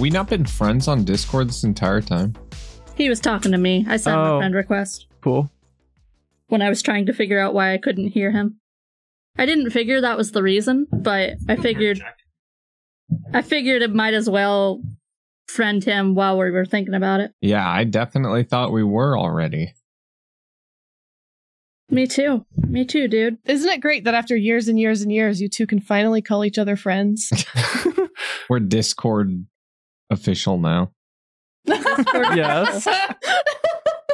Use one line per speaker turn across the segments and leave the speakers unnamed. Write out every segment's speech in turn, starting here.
we not been friends on Discord this entire time?
He was talking to me. I sent him
Oh.
a friend request
Cool.
when I was trying to figure out why I couldn't hear him. I didn't figure that was the reason, but I figured I figured it might as well friend him while we were thinking about it.
Yeah, I definitely thought we were already.
Me too. Me too, dude.
Isn't it great that after years and years and years, you two can finally call each other friends?
We're Discord official now.
Yes.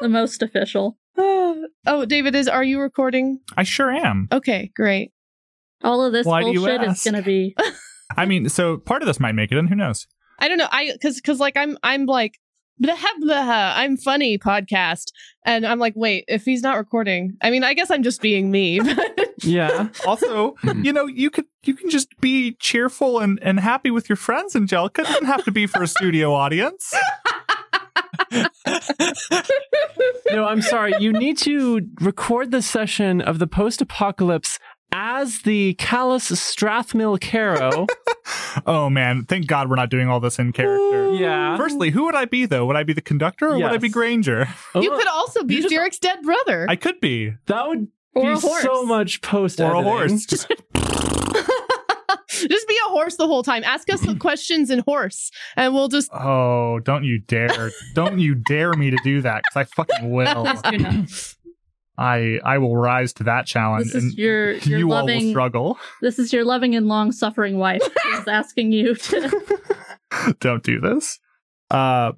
The most official.
oh, David, is are you recording?
I sure am.
Okay, great.
All of this
Why do you
bullshit is
ask?
gonna be
I mean, so part of this might make it in. Who knows?
I don't know. I because because like I'm I'm like blah blah. I'm funny podcast, and I'm like, wait, if he's not recording, I mean, I guess I'm just being me. but-
Yeah.
Also, hmm. you know, you could you can just be cheerful and, and happy with your friends, Angelica. It doesn't have to be for a studio audience.
No, I'm sorry. You need to record the session of the post apocalypse as the Callus Strathmill Caro.
Oh man, thank God we're not doing all this in character.
yeah.
Firstly, who would I be though? Would I be the conductor or would I be Granger? Oh.
you
Oh,
could also be
you just-
Derek's dead brother.
I could be.
that would
or
be
a horse.
so much post
Or a horse. Just-
just be a horse the whole time. Ask us the questions in horse, and we'll just.
oh, don't you dare. don't you dare me to do that because I fucking will.
Please do not.
I I will rise to that challenge
This is
and
your your
you all will
loving
struggle.
this is your loving and long suffering wife who's asking you to
don't do this. Uh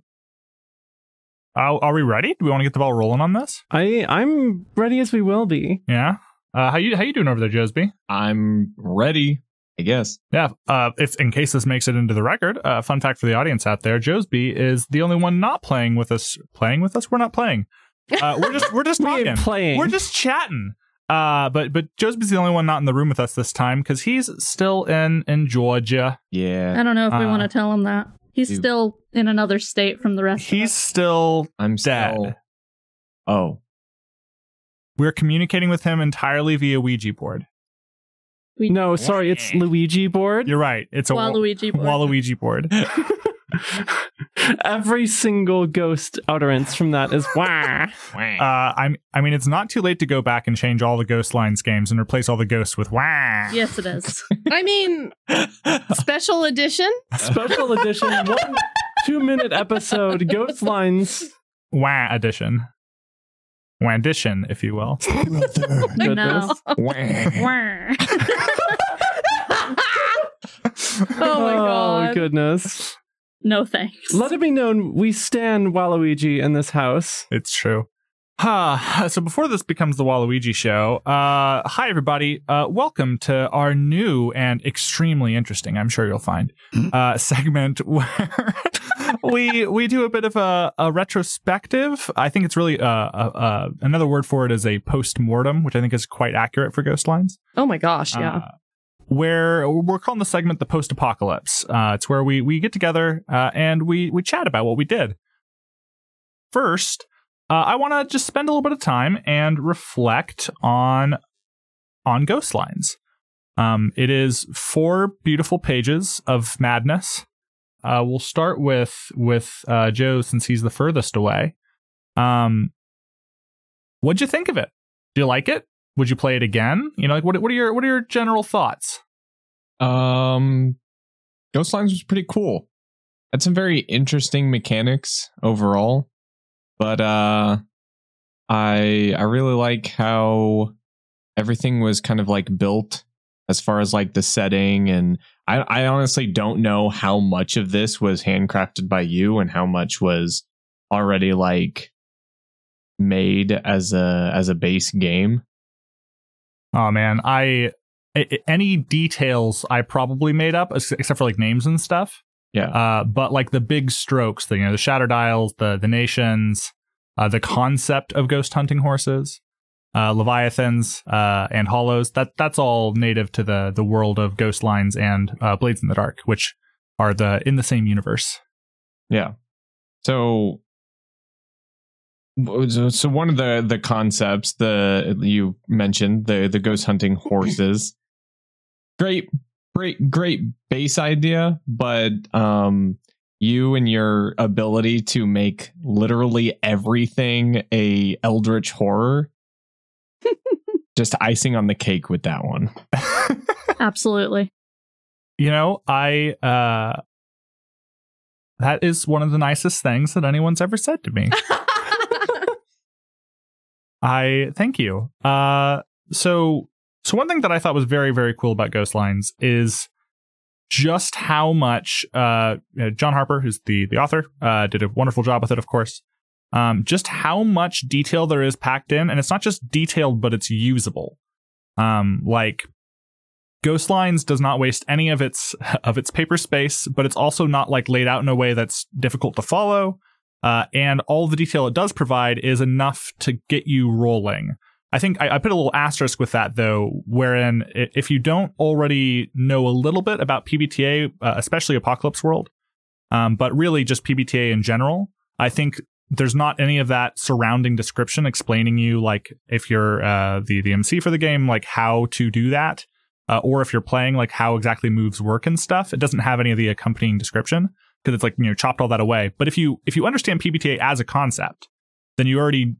are, are we ready? Do we want to get the ball rolling on this?
I I'm ready as we will be.
Yeah. Uh, how you how you doing over there, Josby?
I'm ready, I guess.
Yeah. Uh, if in case this makes it into the record, uh, fun fact for the audience out there: Josby is the only one not playing with us. Playing with us? We're not playing. Uh, we're just we're just
We
talking.
ain't playing.
We're just chatting. Uh, but but Josby's the only one not in the room with us this time because he's still in in Georgia.
Yeah,
I don't know if we
Uh,
want to tell him that. He's
you-
still in another state from the rest
He's
of us.
He's still
I'm
dead.
still. Oh,
We're communicating with him entirely via Ouija board.
We-
no, sorry, it's Luigi board.
You're right. It's a wa-
Waluigi board.
Waluigi board.
Every single ghost utterance from that is wah.
Uh, I'm. I mean, it's not too late to go back and change all the Ghost Lines games and replace all the ghosts with wah.
Yes, it is.
I mean, special edition.
Special edition, one two minute episode, Ghost Lines.
Wah edition. Wah edition, if you will.
no.
Goodness.
Wah.
Oh my god.
goodness.
No thanks.
Let it be known we stand Waluigi in this house.
It's true. Ah, so before this becomes the Waluigi show, uh, hi everybody. Uh, welcome to our new and extremely interesting, I'm sure you'll find, uh, segment where we we do a bit of a, a retrospective. I think it's really uh, uh, uh, another word for it is a post mortem, which I think is quite accurate for Ghost Lines.
Oh my gosh, yeah.
Where we're calling the segment the post apocalypse. Uh, it's where we, we get together uh, and we, we chat about what we did. First, uh, I want to just spend a little bit of time and reflect on on Ghost Lines. Um, it is four beautiful pages of madness. Uh, we'll start with with uh, Joe since he's the furthest away. Um, what'd you think of it? Do you like it? Would you play it again? You know, like what what are your what are your general thoughts?
Um, Ghost Lines was pretty cool. Had some very interesting mechanics overall, but uh, I I really like how everything was kind of like built as far as like the setting and I I honestly don't know how much of this was handcrafted by you and how much was already like made as a as a base game.
Oh man, I, any details I probably made up except for like names and stuff.
Yeah.
Uh, but like the big strokes, the you know the Shattered Isles, the the nations, uh, the concept of ghost hunting horses, uh, leviathans, uh, and hollows. That that's all native to the the world of ghost lines and uh, blades in the dark, which are the in the same universe.
Yeah. So so so one of the the concepts the you mentioned the the ghost hunting horses great great great base idea but um you and your ability to make literally everything a eldritch horror. Just icing on the cake with that one.
Absolutely.
you know, I uh that is one of the nicest things that anyone's ever said to me. I thank you. Uh so so one thing that I thought was very very cool about Ghost Lines is just how much uh John Harper who's the the author uh did a wonderful job with it of course. Um just how much detail there is packed in and it's not just detailed but it's usable. Um like Ghost Lines does not waste any of its of its paper space, but it's also not like laid out in a way that's difficult to follow. Uh, and all the detail it does provide is enough to get you rolling. I think I, I put a little asterisk with that though, wherein if you don't already know a little bit about PBTA, uh, especially Apocalypse World, um, but really just PBTA in general, I think there's not any of that surrounding description explaining you like if you're uh, the the MC for the game, like how to do that uh, or if you're playing like how exactly moves work and stuff it doesn't have any of the accompanying description because it's like you know chopped all that away. But if you if you understand pbta as a concept then you already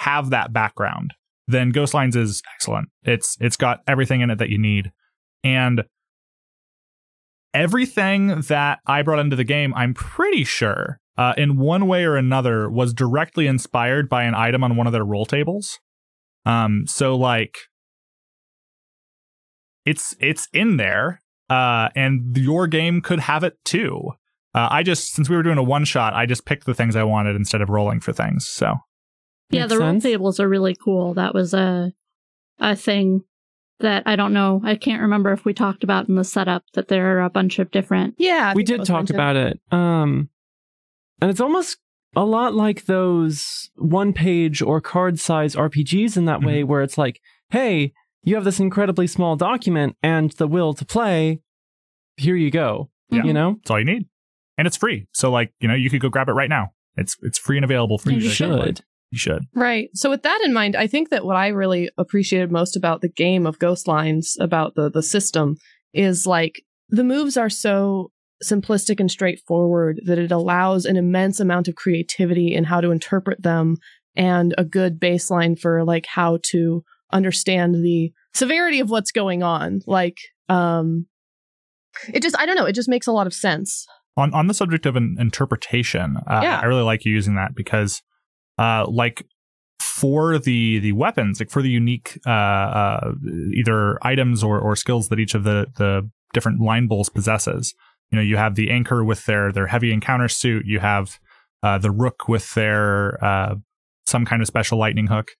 have that background. Then ghost lines is excellent. It's it's got everything in it that you need. And everything that i brought into the game i'm pretty sure uh, in one way or another was directly inspired by an item on one of their roll tables. Um so like it's it's in there uh and your game could have it too uh, i just since we were doing a one shot i just picked the things i wanted instead of rolling for things so
yeah,
Makes
the roll tables are really cool. That was a a thing that I don't know. I can't remember if we talked about in the setup that there are a bunch of different.
yeah,
we did talk about it. Um, and it's almost a lot like those one page or card size RPGs in that way, where it's like, hey, you have this incredibly small document and the will to play. Here you go.
Yeah.
You know?
that's all you need and it's free so like you know you could go grab it right now it's it's free and available for
You
you
You
should.
should.
you should
Right. So with that in mind, I think that what I really appreciated most about the game of Ghost Lines, about the the system, is like the moves are so simplistic and straightforward that it allows an immense amount of creativity in how to interpret them and a good baseline for like how to understand the severity of what's going on. Like um it just I don't know, it just makes a lot of sense.
On on the subject of an interpretation uh,
Yeah.
i really like you using that because uh like for the the weapons like for the unique uh uh either items or or skills that each of the the different line bowls possesses you know you have the anchor with their their heavy encounter suit you have uh the rook with their uh some kind of special lightning hook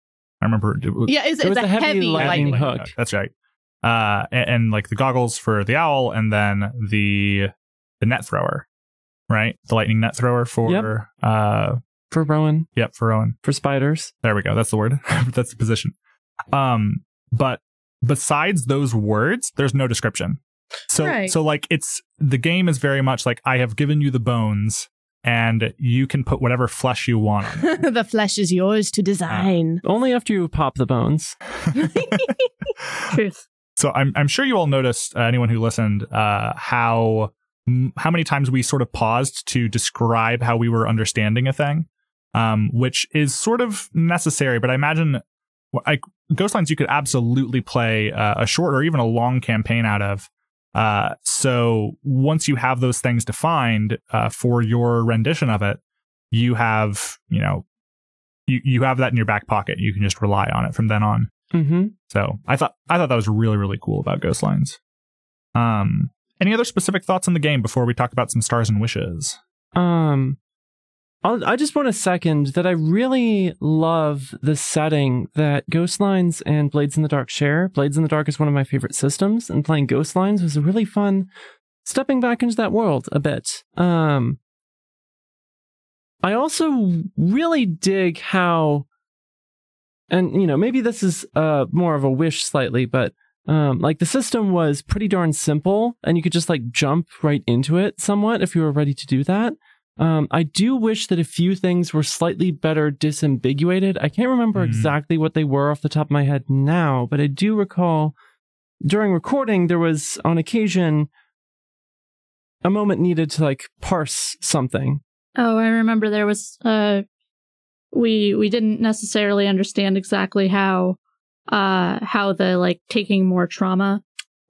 i remember it was-
Yeah, it's,
It
it's
was
a
a heavy
heavy,
lightning
lightning.
hook.
That's right. Uh, and, and like the goggles for the owl, and then the the net thrower, right? The lightning net thrower for
Yep.
uh,
For Rowan,
yep, for Rowan.
for spiders.
There we go. That's the word. That's the position. Um, but besides those words, there's no description. So
Right.
so like it's the game is very much like I have given you the bones, and you can put whatever flesh you want
the flesh is yours to design.
Only after you pop the bones.
Truth.
So I'm I'm sure you all noticed uh, anyone who listened uh, how m- how many times we sort of paused to describe how we were understanding a thing, um, which is sort of necessary. But I imagine well, I, Ghost Lines you could absolutely play uh, a short or even a long campaign out of. Uh, so once you have those things defined uh, for your rendition of it, you have you know you you have that in your back pocket. You can just rely on it from then on.
Mm-hmm.
So I thought I thought that was really really cool about Ghostlines. Um, any other specific thoughts on the game before we talk about some stars and wishes?
Um, I'll, I just want to second that I really love the setting that Ghostlines and Blades in the Dark share. Blades in the Dark is one of my favorite systems, and playing Ghostlines was a really fun stepping back into that world a bit. Um, I also really dig how, and you know, maybe this is uh more of a wish slightly, but um, like the system was pretty darn simple, and you could just like jump right into it somewhat if you were ready to do that. Um, I do wish that a few things were slightly better disambiguated. I can't remember
Mhm.
exactly what they were off the top of my head now, but I do recall during recording there was on occasion a moment needed to like parse something.
Oh, I remember there was uh we we didn't necessarily understand exactly how uh how the like taking more trauma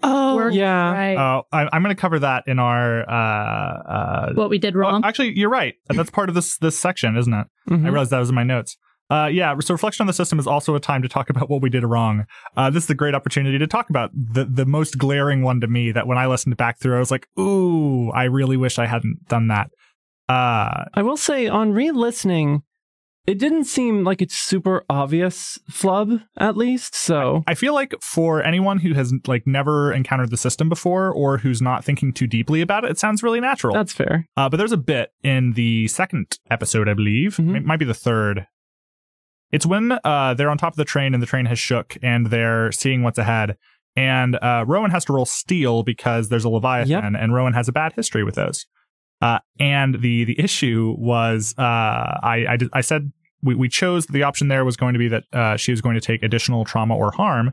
Oh,
Work-
Yeah.
right.
Uh, I, I'm going to cover that in our. Uh, uh,
what we did
oh,
wrong.
actually, you're right. That's part of this this section, isn't it?
Mhm.
I realized that was in my notes. Uh, yeah, so reflection on the system is also a time to talk about what we did wrong. Uh, this is a great opportunity to talk about the the most glaring one to me that when I listened back through, I was like, "Ooh, I really wish I hadn't done that." Uh,
I will say on re-listening, it didn't seem like it's super obvious flub, at least. So
I feel like for anyone who has like never encountered the system before or who's not thinking too deeply about it, it sounds really natural.
that's fair.
Uh, but there's a bit in the second episode, I believe.
Mhm.
It might be the third. It's when uh, they're on top of the train and the train has shook and they're seeing what's ahead. And uh, Rowan has to roll steel because there's a Leviathan,
Yep.
and Rowan has a bad history with those. Uh, and the the issue was, uh, I I, did, I said we, we chose the option there was going to be that uh, she was going to take additional trauma or harm,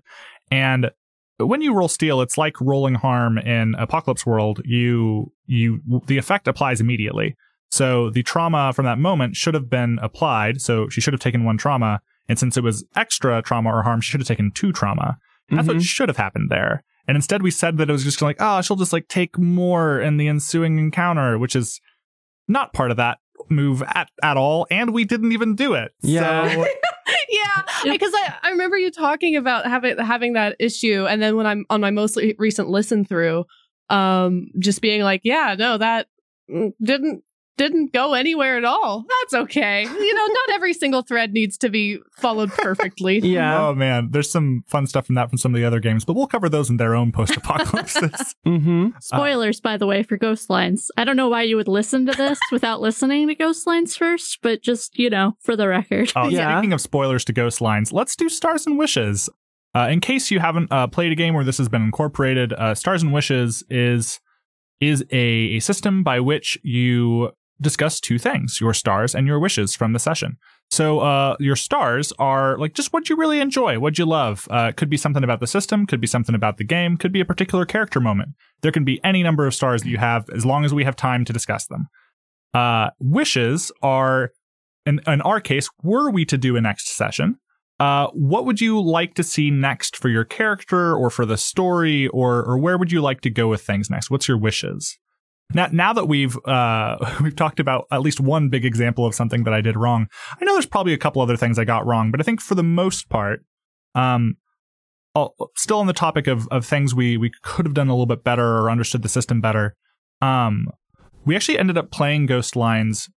and when you roll steel, it's like rolling harm in Apocalypse World. You you the effect applies immediately. So the trauma from that moment should have been applied. So she should have taken one trauma, and since it was extra trauma or harm, she should have taken two trauma. That's what
Mhm.
should have happened there. And instead, we said that it was just like, oh, she'll just like take more in the ensuing encounter, which is not part of that move at, at all. And we didn't even do it.
Yeah.
So,
yeah, because I, I remember you talking about having having that issue, and then when I'm on my most recent listen through, um, just being like, yeah, no, that mm, didn't didn't go anywhere at all. That's okay. You know, not every single thread needs to be followed perfectly.
Yeah.
oh man, there's some fun stuff from that from some of the other games, but we'll cover those in their own post apocalypses.
Mm-hmm.
Spoilers, by the way, for Ghost Lines. I don't know why you would listen to this without listening to Ghost Lines first, but just, you know, for the record.
Oh,
Yeah.
Speaking of spoilers to Ghost Lines, let's do Stars and Wishes. Uh, in case you haven't uh, played a game where this has been incorporated, uh, Stars and Wishes is is a, a system by which you discuss two things: your stars and your wishes from the session. So uh, your stars are like just what you really enjoy, what you love. Uh, could be something about the system, could be something about the game, could be a particular character moment. There can be any number of stars that you have as long as we have time to discuss them. Uh, wishes are in, in our case, were we to do a next session, uh, what would you like to see next for your character or for the story, or or where would you like to go with things next? What's your wishes? Now, now that we've uh, we've talked about at least one big example of something that I did wrong, I know there's probably a couple other things I got wrong, but I think for the most part, um, I'll- still on the topic of of things we we could have done a little bit better or understood the system better. Um, we actually ended up playing Ghost Lines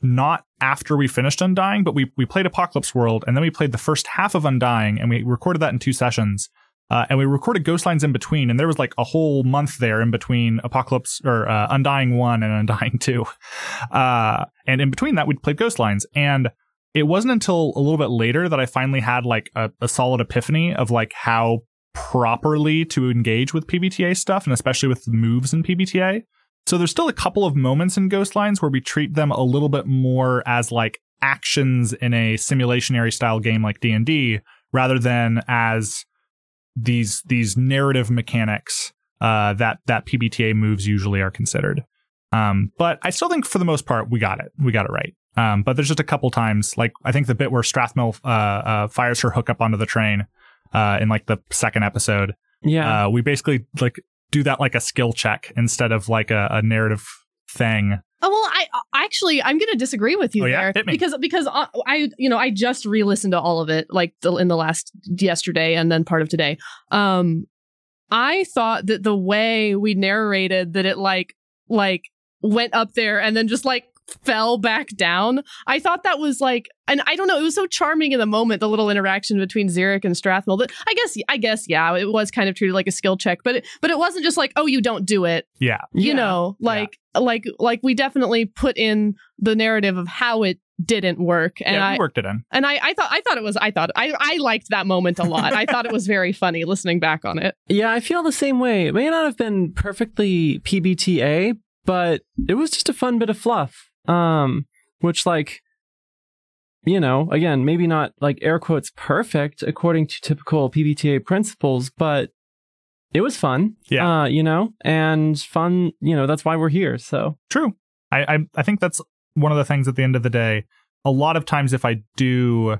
not after we finished Undying, but we we played Apocalypse World and then we played the first half of Undying and we recorded that in two sessions. Uh, and we recorded Ghost Lines in between, and there was like a whole month there in between Apocalypse or uh, Undying One and Undying Two, uh, and in between that we played Ghost Lines. And it wasn't until a little bit later that I finally had like a, a solid epiphany of like how properly to engage with PBTA stuff, and especially with the moves in PBTA. So there's still a couple of moments in Ghost Lines where we treat them a little bit more as like actions in a simulationary style game like D&D rather than as these these narrative mechanics uh, that that PBTA moves usually are considered. Um, but I still think for the most part we got it. We got it right. Um, but there's just a couple times, like I think the bit where Strathmill uh, uh, fires her hook up onto the train uh, in like the second episode.
Yeah.
Uh, we basically like do that like a skill check instead of like a, a narrative thing.
Oh, well, I I- actually I'm going to disagree with you
Oh, yeah?
there because because I, I you know I just re-listened to all of it like the, in the last yesterday and then part of today. Um, I thought that the way we narrated that it like like went up there and then just like fell back down. I thought that was like, and I don't know, it was so charming in the moment, the little interaction between Xeric and Strathmill. That I guess, I guess, yeah, it was kind of treated like a skill check, but it, but it wasn't just like, oh, you don't do it
Yeah.
you
Yeah.
know like like like we definitely put in the narrative of how it didn't work and
yeah,
i
worked it in.
and I, I thought i thought it was i thought i i liked that moment a lot i thought it was very funny listening back on it
Yeah, I feel the same way. It may not have been perfectly PBTA, but it was just a fun bit of fluff. Um, which like you know, again, maybe not like air quotes perfect according to typical PBTA principles, but it was fun.
Yeah.
Uh, you know, and fun, you know, that's why we're here. So
True. I, I I think that's one of the things at the end of the day. A lot of times, if I do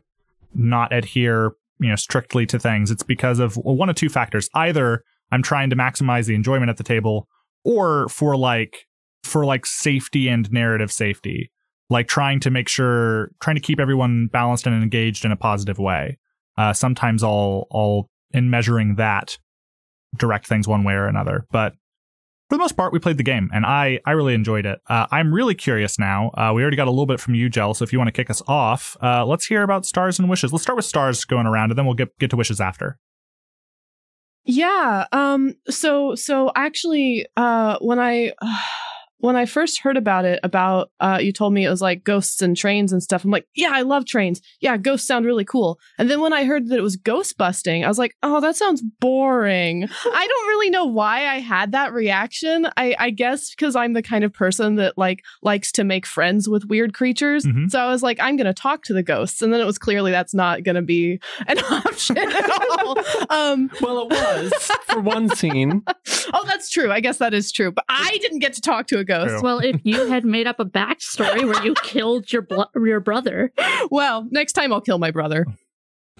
not adhere, you know, strictly to things, it's because of one of two factors. Either I'm trying to maximize the enjoyment at the table, or for like for like safety and narrative safety, like trying to make sure, trying to keep everyone balanced and engaged in a positive way. Uh, sometimes I'll I'll in measuring that direct things one way or another, but for the most part, we played the game, and I I really enjoyed it. Uh, I'm really curious now. Uh, we already got a little bit from you, Jell. So if you want to kick us off, uh, let's hear about stars and wishes. Let's start with stars going around, and then we'll get get to wishes after.
Yeah. Um. So so actually, uh, when I when I first heard about it, about uh, you told me it was like ghosts and trains and stuff. I'm like, yeah, I love trains. Yeah, ghosts sound really cool. And then when I heard that it was ghost busting, I was like, oh, that sounds boring. I don't really know why I had that reaction. I I guess because I'm the kind of person that like likes to make friends with weird creatures.
Mhm.
So I was like, I'm gonna talk to the ghosts, and then it was clearly that's not gonna be an option at all. Um,
well, it was for one scene.
oh, that's true. I guess that is true. But I didn't get to talk to a ghost.
True.
Well, if you had made up a backstory where you killed your blo- your brother,
Well, next time I'll kill my brother.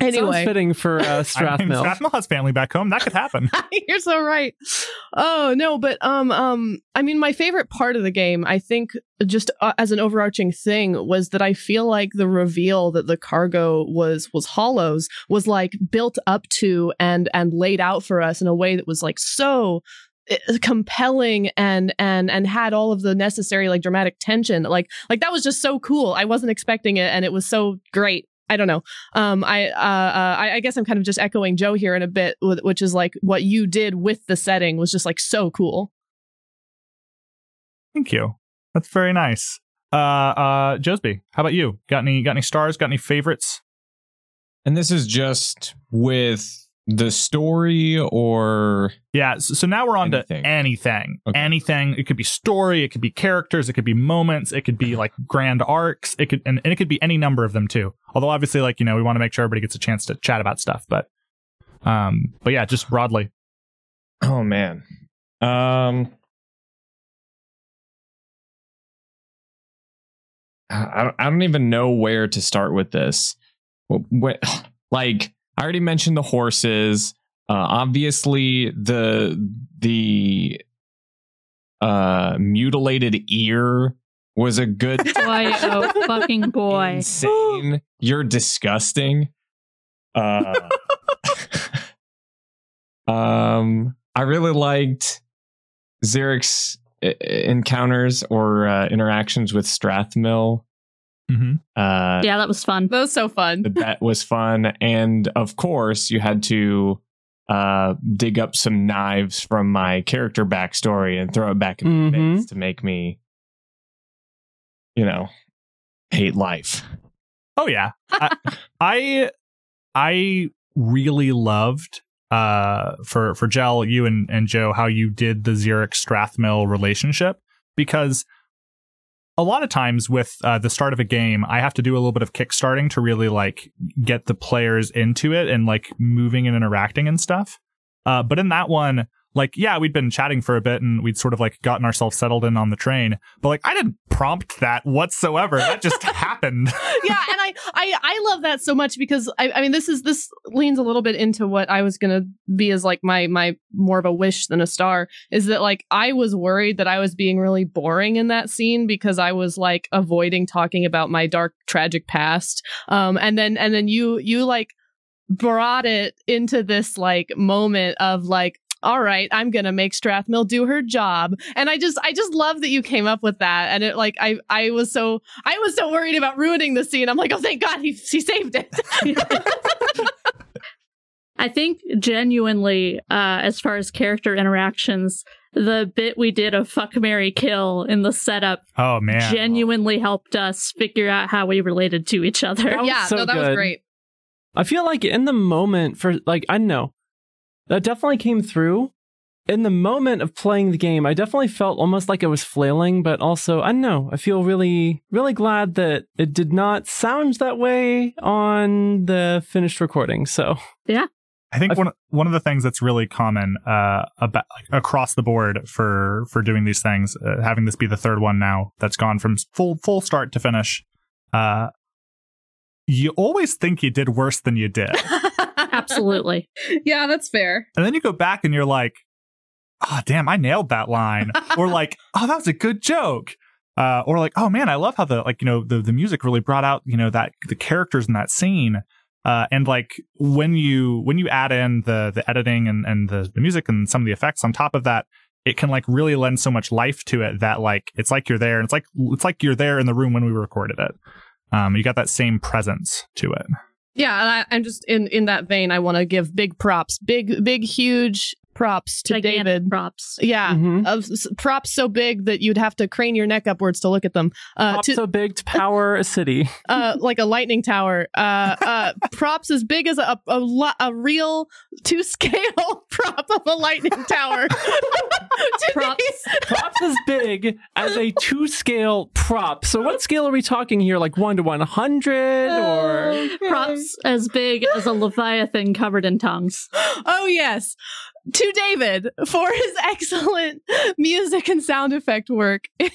Sounds
Anyway,
fitting for uh,
I mean,
Strathmill.
Strathmill has family back home. That could happen.
you're so right. Oh no, but um um I mean my favorite part of the game, I think just uh, as an overarching thing was that I feel like the reveal that the cargo was was hollows was like built up to and and laid out for us in a way that was like so compelling and and and had all of the necessary like dramatic tension like like that was just so cool i wasn't expecting it and it was so great I don't know. Um, I, uh, uh, I, I guess I'm kind of just echoing Joe here in a bit, which is like what you did with the setting was just like so cool.
Thank you. That's very nice. Uh, uh, Josby, how about you? Got any got any stars? Got any favorites?
And this is just with the story or
Yeah. So, so now we're on
Anything.
to anything.
Okay.
Anything. It could be story. It could be characters. It could be moments. It could be like grand arcs. It could and, and it could be any number of them too. Although obviously, like you know, we want to make sure everybody gets a chance to chat about stuff. But, um, but yeah, just broadly.
oh man. Um I don't, I don't even know where to start with this. Wh- wh- Like I already mentioned the horses. Uh, obviously the the uh mutilated ear was a good
boy, oh fucking boy.
insane. You're disgusting. Uh, um, I really liked Xeric's uh, encounters or uh, interactions with Strathmill.
Mm-hmm.
Uh,
Yeah, that was fun.
That was so fun.
that was fun, and of course, you had to uh, dig up some knives from my character backstory and throw it back in the face to make me, you know, hate life.
Oh yeah, I, I I really loved uh for for Gel, you and and Joe how you did the Xeric Strathmill relationship because a lot of times with uh, the start of a game, I have to do a little bit of kickstarting to really like get the players into it and like moving and interacting and stuff. Uh, but in that one, like, yeah, we'd been chatting for a bit and we'd sort of like gotten ourselves settled in on the train. But like, I didn't prompt that whatsoever. That just happened.
yeah, and I, I I love that so much because I, I mean this is this leans a little bit into what I was gonna be as like my my more of a wish than a star is that like I was worried that I was being really boring in that scene because I was like avoiding talking about my dark tragic past. Um and then and then you you like brought it into this like moment of like all right i'm gonna make strathmill do her job. And i just i just love that you came up with that. And it like i i was so i was so worried about ruining the scene. I'm like oh thank god he, he saved it.
I think genuinely, uh, as far as character interactions, the bit we did of fuck Marry Kill in the setup
Oh man.
genuinely helped us figure out how we related to each other.
That
yeah
so
no that was great.
I feel like in the moment for like I don't know that definitely came through. In the moment of playing the game, I definitely felt almost like I was flailing, but also I don't know. I feel really, really glad that it did not sound that way on the finished recording. So yeah.
I think
I've-
one one of the things that's really common uh, about across the board for for doing these things, uh, having this be the third one now that's gone from full full start to finish, uh, you always think you did worse than you did,
Absolutely.
yeah, that's fair.
and then you go back and you're like, "Oh, damn, I nailed that line," or like, "Oh, that was a good joke." Uh, or like, oh man, I love how the like you know the the music really brought out you know that the characters in that scene. Uh, and like when you when you add in the the editing and and the, the music and some of the effects on top of that, it can like really lend so much life to it that like it's like you're there and it's like it's like you're there in the room when we recorded it. Um, you got that same presence to it.
Yeah, and I, I'm just in in that vein. I want to give big props, big big huge props to
Gigantic
David.
props.
Yeah,
Mhm.
of s- props so big that you'd have to crane your neck upwards to look at them. Uh,
Pop
to,
so big to power a city.
uh, like a lightning tower. Uh, uh, props as big as a a, lo- a real to scale prop of a lightning tower.
Props.
Props as big as a two scale prop. So what scale are we talking here? Like one to one hundred or
Props as big as a leviathan covered in tongues.
Oh yes. To David for his excellent music and sound effect work in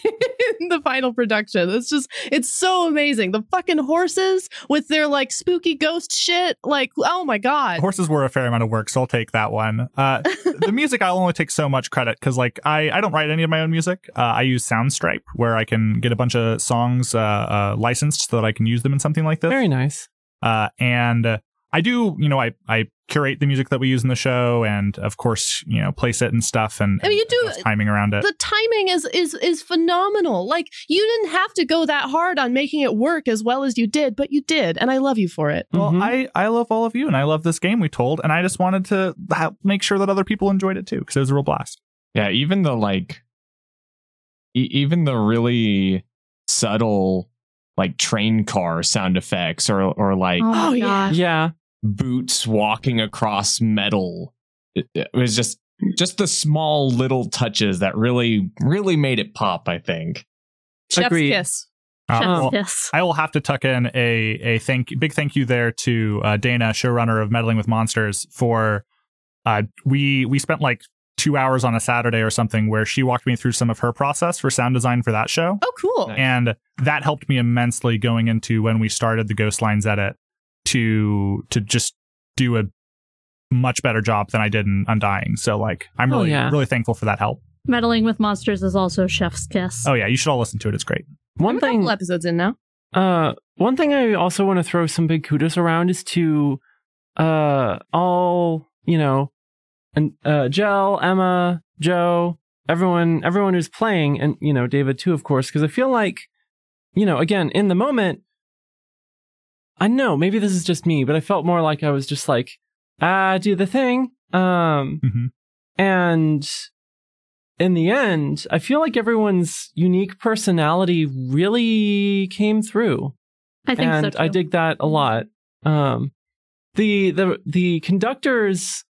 the final production. It's just it's so amazing. The fucking horses with their like spooky ghost shit. Like, oh my god.
Horses were a fair amount of work, so I'll take that one. Uh, the music, I'll only take so much credit because, like, I, I don't write any of my own music. Uh, I use Soundstripe, where I can get a bunch of songs uh, uh, licensed so that I can use them in something like this.
very nice.
Uh, and uh, I do, you know, I, I curate the music that we use in the show, and of course, you know, place it and stuff, and,
I mean, you
and
do-
adjust timing around it.
the timing is is is phenomenal. Like you didn't have to go that hard on making it work as well as you did, but you did, and I love you for it.
Well,
Mhm.
I, I love all of you, and I love this game we told, and I just wanted to ha- make sure that other people enjoyed it too, because it was a real blast.
Yeah, even the like, e- even the really subtle like train car sound effects, or or like
Oh,
Oh, yeah.
Yeah.
Boots walking across metal. It, it was just just the small little touches that really really made it pop. I think.
Chef's
Agreed.
kiss.
Uh, well,
kiss.
I will have to tuck in a a thank big thank you there to uh, Dana, showrunner of Meddling with Monsters, for uh, we we spent like two hours on a Saturday or something where she walked me through some of her process for sound design for that show,
Oh, cool.
Nice.
and that helped me immensely going into when we started the Ghost Lines edit to to just do a much better job than I did in Undying. So like I'm
Oh,
really
yeah.
really thankful for that help.
Meddling with monsters is also Chef's kiss.
Oh yeah, you should all listen to it. It's great.
One thing
couple episodes in now.
Uh, one thing I also want to throw some big kudos around is to uh all you know, and uh, Jel, Emma, Joe, everyone, everyone who's playing, and you know, David too, of course, because I feel like, you know, again, in the moment, I know maybe this is just me, but I felt more like I was just like, ah, do the thing, um,
Mhm.
and in the end, I feel like everyone's unique personality really came through
I think
and
so.
I
too.
dig that a lot. Um, the the the conductor's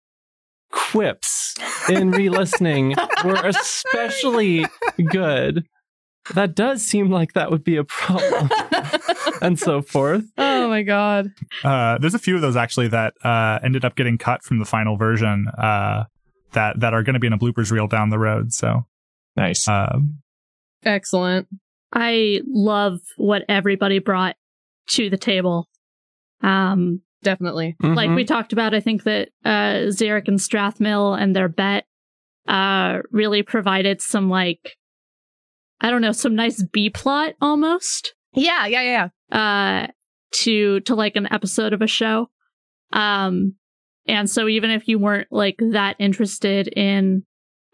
quips in re-listening were especially good. That does seem like that would be a problem, and so forth.
oh my god.
Uh, there's a few of those actually that uh, ended up getting cut from the final version uh, that that are going to be in a bloopers reel down the road. So
Nice.
um,
Excellent.
I love what everybody brought to the table. Um,
Definitely.
like
Mhm.
we talked about, I think that uh, Xeric and Strathmill and their bet uh, really provided some like I don't know, some nice B plot almost
Yeah, yeah, yeah.
uh, to to like an episode of a show. Um, and so even if you weren't like that interested in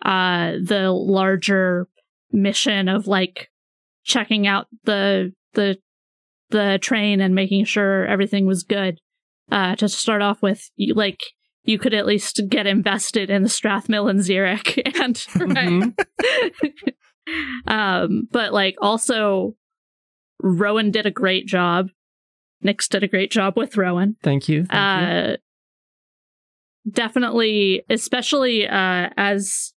uh, the larger mission of like checking out the the the train and making sure everything was good, uh, to start off with, you, like you could at least get invested in the Strathmill and Xeric and
Mhm.
Um, but like also Rowan did a great job. Nix did a great job with Rowan.
Thank you. Thank you.
Uh, definitely, especially uh, as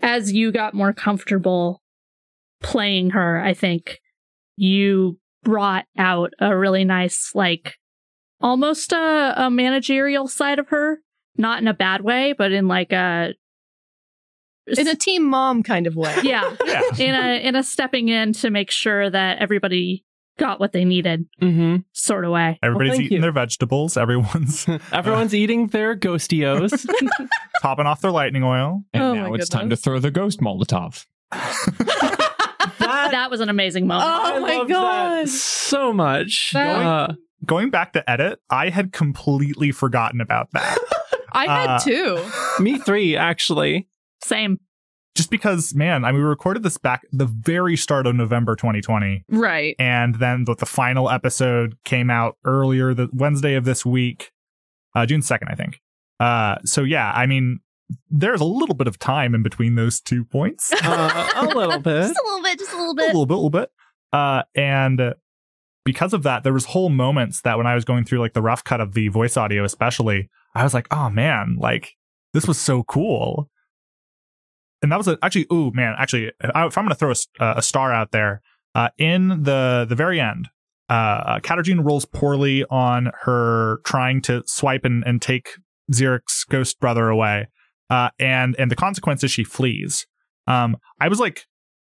as you got more comfortable playing her, I think you brought out a really nice like almost a, a managerial side of her, not in a bad way, but in like a
In a team mom kind of way.
yeah,
Yeah.
in a in a stepping in to make sure that everybody got what they needed,
Mm-hmm.
sort of way.
Everybody's
thank
eating
you.
their vegetables. Everyone's
Everyone's eating their ghostios.
topping off their lightning oil.
And
Oh
now
my
it's time to throw the ghost Molotov.
that,
That was an amazing moment.
Oh
I
my God.
so much.
That-
Uh,
Going back to edit, I had completely forgotten about that.
I had
Uh,
two.
me three, actually.
Same.
Just because, man, I mean, we recorded this back the very start of November 2020.
Right.
and then the, the final episode came out earlier the Wednesday of this week, uh, June second, I think. Uh, so yeah, I mean, there's a little bit of time in between those two points, a
Uh, a little bit.
Just a little bit, just a little bit.
A little bit, a little bit. Uh, and because of that, there was whole moments that when I was going through like the rough cut of the voice audio, especially, I was like, oh man, like this was so cool. And that was a, actually, ooh man, actually, if I'm gonna throw a, uh, a star out there, uh, in the the very end, uh, Katarjin rolls poorly on her trying to swipe and, and take Xeric's ghost brother away, uh, and and the consequence is she flees. Um, I was like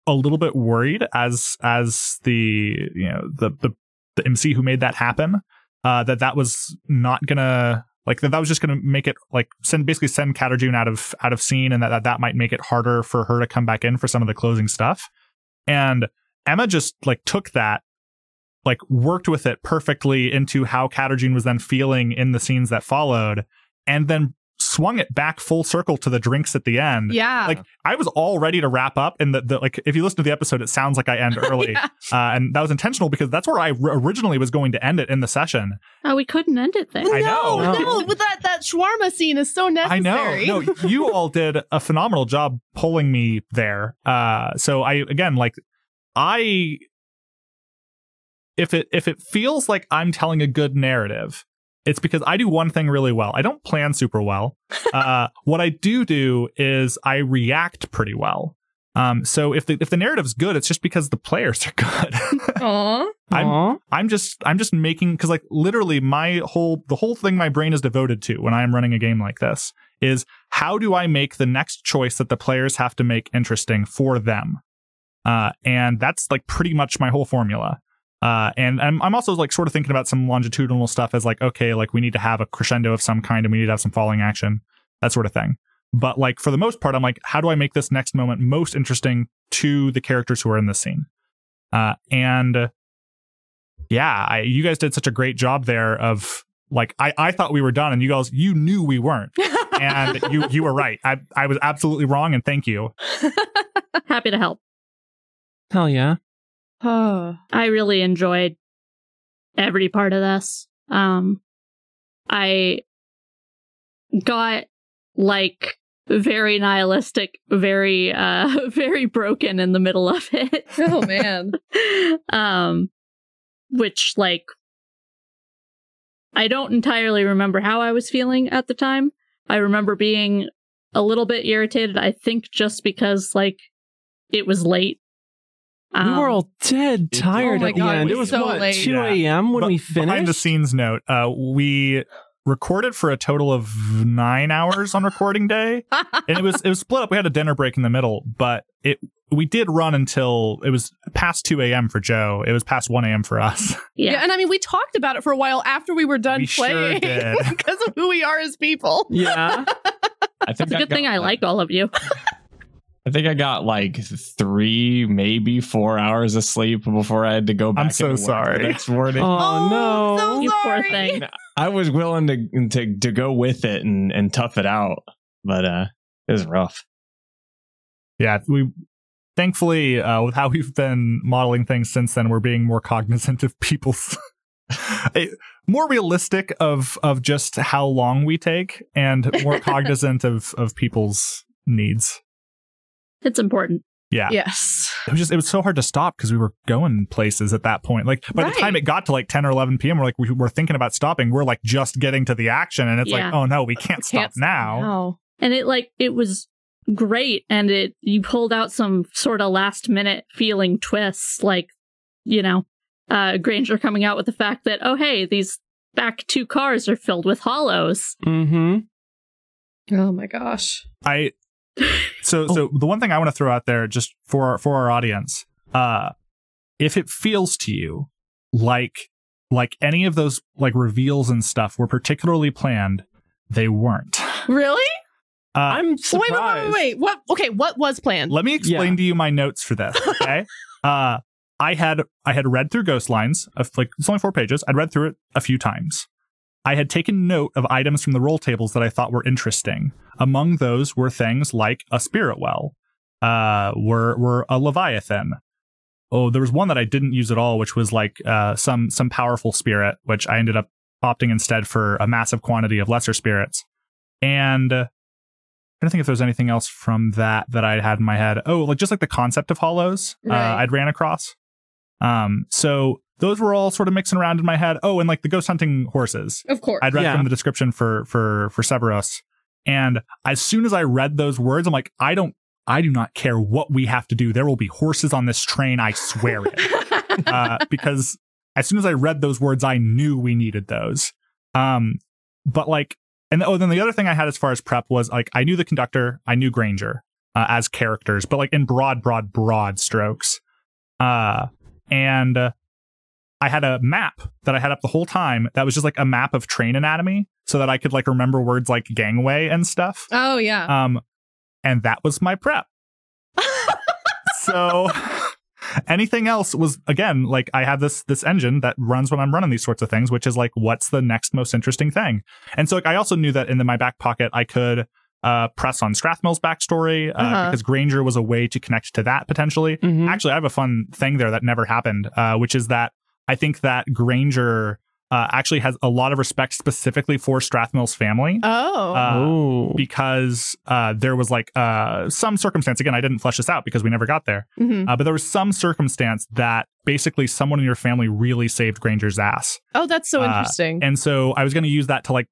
a little bit worried as as the you know the the the MC who made that happen, uh, that that was not gonna like that that was just gonna make it like send basically send Katarjun out of out of scene, and that, that that might make it harder for her to come back in for some of the closing stuff. And Emma just like took that, like worked with it perfectly into how Katarjun was then feeling in the scenes that followed, and then swung it back full circle to the drinks at the end.
Yeah.
Like I was all ready to wrap up, and the, the like if you listen to the episode, it sounds like I end early,
Yeah.
uh, and that was intentional because that's where I r- originally was going to end it in the session.
Oh, we couldn't end it there.
I
no,
know.
no, but that that shawarma scene is so
I
necessary.
know. No, you all did a phenomenal job pulling me there. Uh, so I again like I if it if it feels like I'm telling a good narrative, it's because I do one thing really well. I don't plan super well. Uh, what I do do is I react pretty well. Um, so if the if the narrative's good, it's just because the players are good.
Aw.
I'm-
Aw.
I'm just I'm just making because like literally my whole the whole thing my brain is devoted to when I am running a game like this is how do I make the next choice that the players have to make interesting for them, uh, and that's like pretty much my whole formula. Uh, and I'm I'm also like sort of thinking about some longitudinal stuff as like okay like we need to have a crescendo of some kind and we need to have some falling action that sort of thing. But like for the most part, I'm like how do I make this next moment most interesting to the characters who are in this scene, uh, and yeah, I, you guys did such a great job there of like I, I thought we were done and you guys you knew we weren't and you you were right. I I was absolutely wrong and thank you.
Happy to help.
Hell yeah.
Oh.
I really enjoyed every part of this. Um, I got like very nihilistic, very, uh, very broken in the middle of it.
Oh man.
um, which like, I don't entirely remember how I was feeling at the time. I remember being a little bit irritated, I think just because like it was late.
We were
Um,
all dead tired
Oh my
at the
God, it
end. It
was
was
so
what,
late.
2
Yeah.
a.m. when
But
we finished?
Behind the scenes note, uh, we recorded for a total of nine hours on recording day, and it was it was split up. We had a dinner break in the middle, but it we did run until it was past two a.m. for Joe. It was past one a.m. for us.
Yeah.
yeah.
and I mean, we talked about it for a while after we were done
We
playing
did.
because of who we are as people.
Yeah.
I think
It's a
I
good thing I like all of you.
I think I got like three, maybe four hours of sleep before I had to go back.
I'm so
into
sorry.
The next morning.
Oh, no.
so
You poor
sorry.
thing.
I was willing to to to go with it and and tough it out, but uh, it was rough.
yeah, we thankfully uh, with how we've been modeling things since then, we're being more cognizant of people's. more realistic of of just how long we take and more cognizant of of people's needs
It's important.
yeah
Yes.
it was just it was so hard to stop because we were going places at that point. Like by
Right.
the time it got to like ten or eleven p.m., we're like we were thinking about stopping. We're like just getting to the action, and it's
Yeah.
like oh no, we can't stop
Can't
now.
Wow.
And it like it was great and it you pulled out some sort of last minute feeling twists like you know uh Granger coming out with the fact that oh hey these back two cars are filled with hollows.
Mm-hmm.
Oh my gosh.
I so so the one thing I want to throw out there just for for our audience, uh if it feels to you like like any of those like reveals and stuff were particularly planned, they weren't.
Really?
Uh,
I'm
Wait,
surprised.
wait, wait, wait, wait. What? Okay, what was planned?
let me explain
Yeah.
to you my notes for this, okay? uh I had I had read through Ghost Lines of like it's only four pages. I'd read through it a few times. I had taken note of items from the roll tables that I thought were interesting. Among those were things like a spirit well, uh, were were a leviathan. Oh, there was one that I didn't use at all, which was like uh, some some powerful spirit, which I ended up opting instead for a massive quantity of lesser spirits. And uh, I don't think if there's anything else from that that I had in my head. Oh, like just like the concept of hollows, uh,
Right.
I'd ran across. Um, so those were all sort of mixing around in my head. Oh, and like the ghost hunting horses.
Of course.
I'd read
Yeah.
from the description for for for Severos, and as soon as I read those words, I'm like, I don't, I do not care what we have to do. There will be horses on this train. I swear it. uh, because as soon as I read those words, I knew we needed those. Um, but like, and oh, then the other thing I had as far as prep was like, I knew the conductor, I knew Granger uh, as characters, but like in broad, broad, broad strokes. Uh, and uh, I had a map that I had up the whole time that was just like a map of train anatomy so that I could like remember words like gangway and stuff.
oh yeah.
Um, and that was my prep. so anything else was again like I have this this engine that runs when I'm running these sorts of things, which is like what's the next most interesting thing. And so like, I also knew that in the, my back pocket I could uh, press on Strathmill's backstory uh,
Uh-huh.
because Granger was a way to connect to that potentially.
Mhm.
Actually, I have a fun thing there that never happened, uh, which is that I think that Granger uh, actually has a lot of respect specifically for Strathmill's family
oh.
uh,
oh.
because uh, there was like uh, some circumstance. Again, I didn't flesh this out because we never got there,
Mhm.
uh, but there was some circumstance that basically someone in your family really saved Granger's ass,
Oh, that's so
uh,
interesting.
and so I was going to use that to like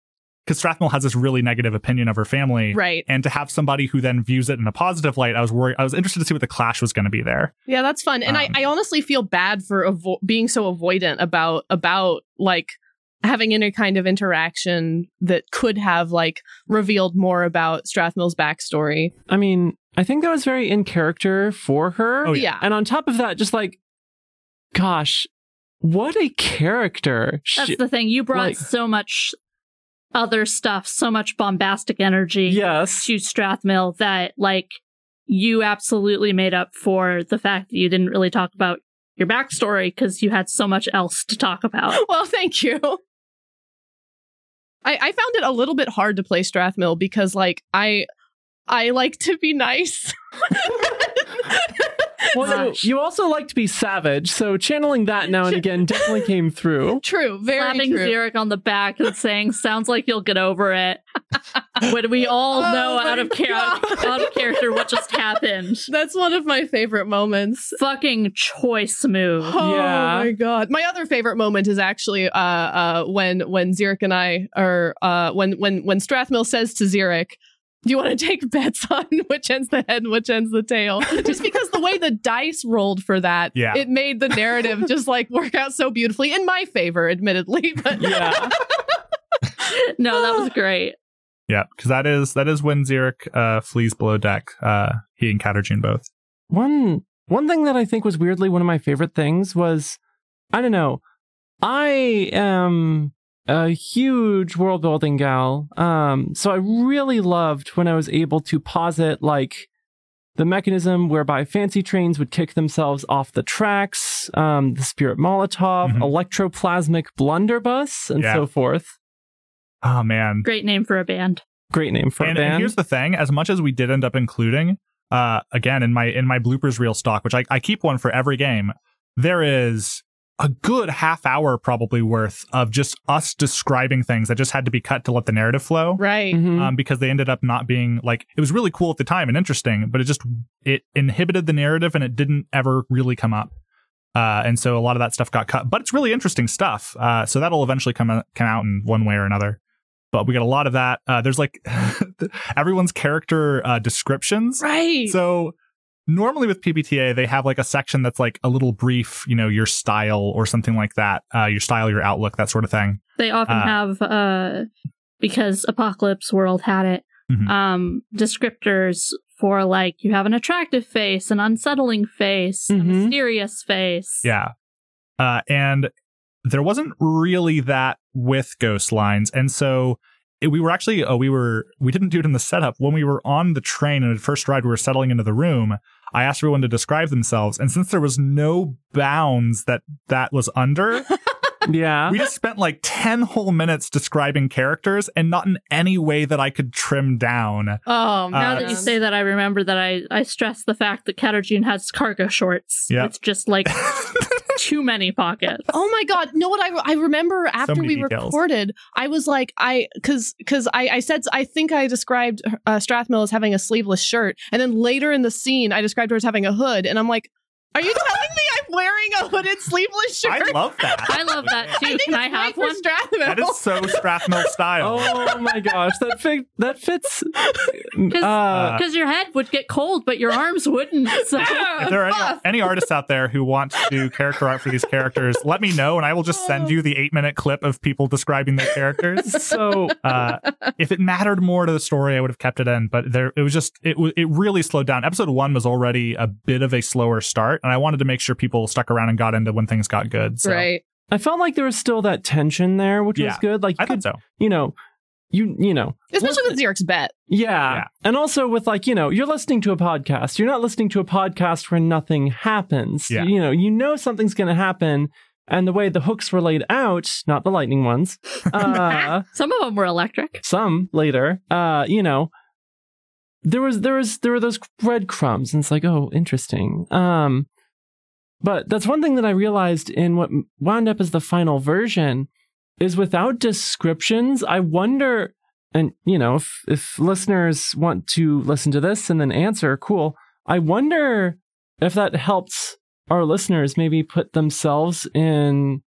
because Strathmill has this really negative opinion of her family.
right.
And to have somebody who then views it in a positive light, I was worried. I was interested to see what the clash was going to be there.
Yeah, that's fun. And
Um,
I, I honestly feel bad for avo- being so avoidant about about like having any kind of interaction that could have like revealed more about Strathmill's backstory.
I mean, I think that was very in character for her.
Oh,
yeah.
And on top of that, just like, gosh, what a character.
That's
She-
the thing. You brought
like-
so much other stuff, so much bombastic energy
yes.
to Strathmill that, like, you absolutely made up for the fact that you didn't really talk about your backstory because you had so much else to talk about.
well, thank you. I, I found it a little bit hard to play Strathmill because like I I like to be nice.
Well, you, you also like to be savage, so channeling that now and again definitely came through.
true, very
Slapping
true.
Xeric on the back and saying, "Sounds like you'll get over it." when we all
Oh
know out of char- out of character what just happened.
That's one of my favorite moments.
Fucking choice move.
Oh
Yeah.
my god. My other favorite moment is actually uh uh when when Xeric and I are uh when when when Strathmill says to Xeric, do you want to take bets on which ends the head and which ends the tail? Just because the way the dice rolled for that,
Yeah.
it made the narrative just like work out so beautifully in my favor, admittedly. But
Yeah.
No, that was great.
Yeah, because that is that is when Xeric uh, flees below deck. Uh, he and Katarjun both.
One one thing that I think was weirdly one of my favorite things was I don't know. I am a huge world building gal. Um so I really loved when I was able to posit like the mechanism whereby fancy trains would kick themselves off the tracks, um, the spirit Molotov,
Mhm.
electroplasmic blunderbuss, and
Yeah.
so forth.
Oh man.
Great name for a band.
Great name for
and,
a band.
and here's the thing: as much as we did end up including, uh, again in my in my bloopers reel stock, which I, I keep one for every game, there is a good half hour probably worth of just us describing things that just had to be cut to let the narrative flow.
right.
Mhm.
Um, because they ended up not being like it was really cool at the time and interesting, but it just it inhibited the narrative and it didn't ever really come up. Uh, and so a lot of that stuff got cut, but it's really interesting stuff. Uh, so that'll eventually come out, come out in one way or another. But we got a lot of that. Uh, there's like everyone's character uh, descriptions.
Right.
So normally with PBTA, they have like a section that's like a little brief, you know, your style or something like that, uh, your style, your outlook, that sort of thing.
They often
Uh,
have uh because Apocalypse World had it,
Mhm.
um descriptors for like you have an attractive face, an unsettling face, a
Mhm.
mysterious face.
Yeah. Uh, and there wasn't really that with Ghost Lines. And so we were actually, oh, we were, we didn't do it in the setup. When we were on the train and at first ride, we were settling into the room. I asked everyone to describe themselves. And since there was no bounds that that was under,
Yeah.
we just spent like 10 whole minutes describing characters and not in any way that I could trim down.
Oh,
Now
Uh,
that you say that, I remember that I I stressed the fact that Katarjin has cargo shorts.
Yeah.
It's just like too many pockets.
Oh my god! No, what I I remember after
many
we
details.
recorded, I was like, I because because I I said I think I described uh, Strathmill as having a sleeveless shirt, and then later in the scene, I described her as having a hood, and I'm like, are you telling me I'm wearing a hooded sleeveless shirt?
I love that.
I love that
I
too.
think
Can I have one?
Strathmill.
That is so Strathmill style.
Oh my gosh, that fit, that fits.
Because
Uh,
your head would get cold, but your arms wouldn't. So
if there are any, any artists out there who want to do character art for these characters, let me know, and I will just send you the eight minute clip of people describing their characters.
so
Uh, if it mattered more to the story, I would have kept it in, but there it was just it w- it really slowed down. Episode one was already a bit of a slower start, and I wanted to make sure people stuck around and got into when things got good. So
right.
I felt like there was still that tension there, which was good. Like you
I thought
could,
so.
you know, you you know,
Especially with Xeric's bet.
yeah.
Yeah.
and also with like you know, you're listening to a podcast. You're not listening to a podcast where nothing happens.
Yeah.
You know, you know something's going to happen, and the way the hooks were laid out, not the lightning ones, uh,
some of them were electric.
some later, uh, you know. There was there was there were those breadcrumbs, and it's like, oh, interesting. Um, but that's one thing that I realized in what wound up as the final version is without descriptions. I wonder, and you know, if if listeners want to listen to this and then answer, cool. I wonder if that helps our listeners maybe put themselves in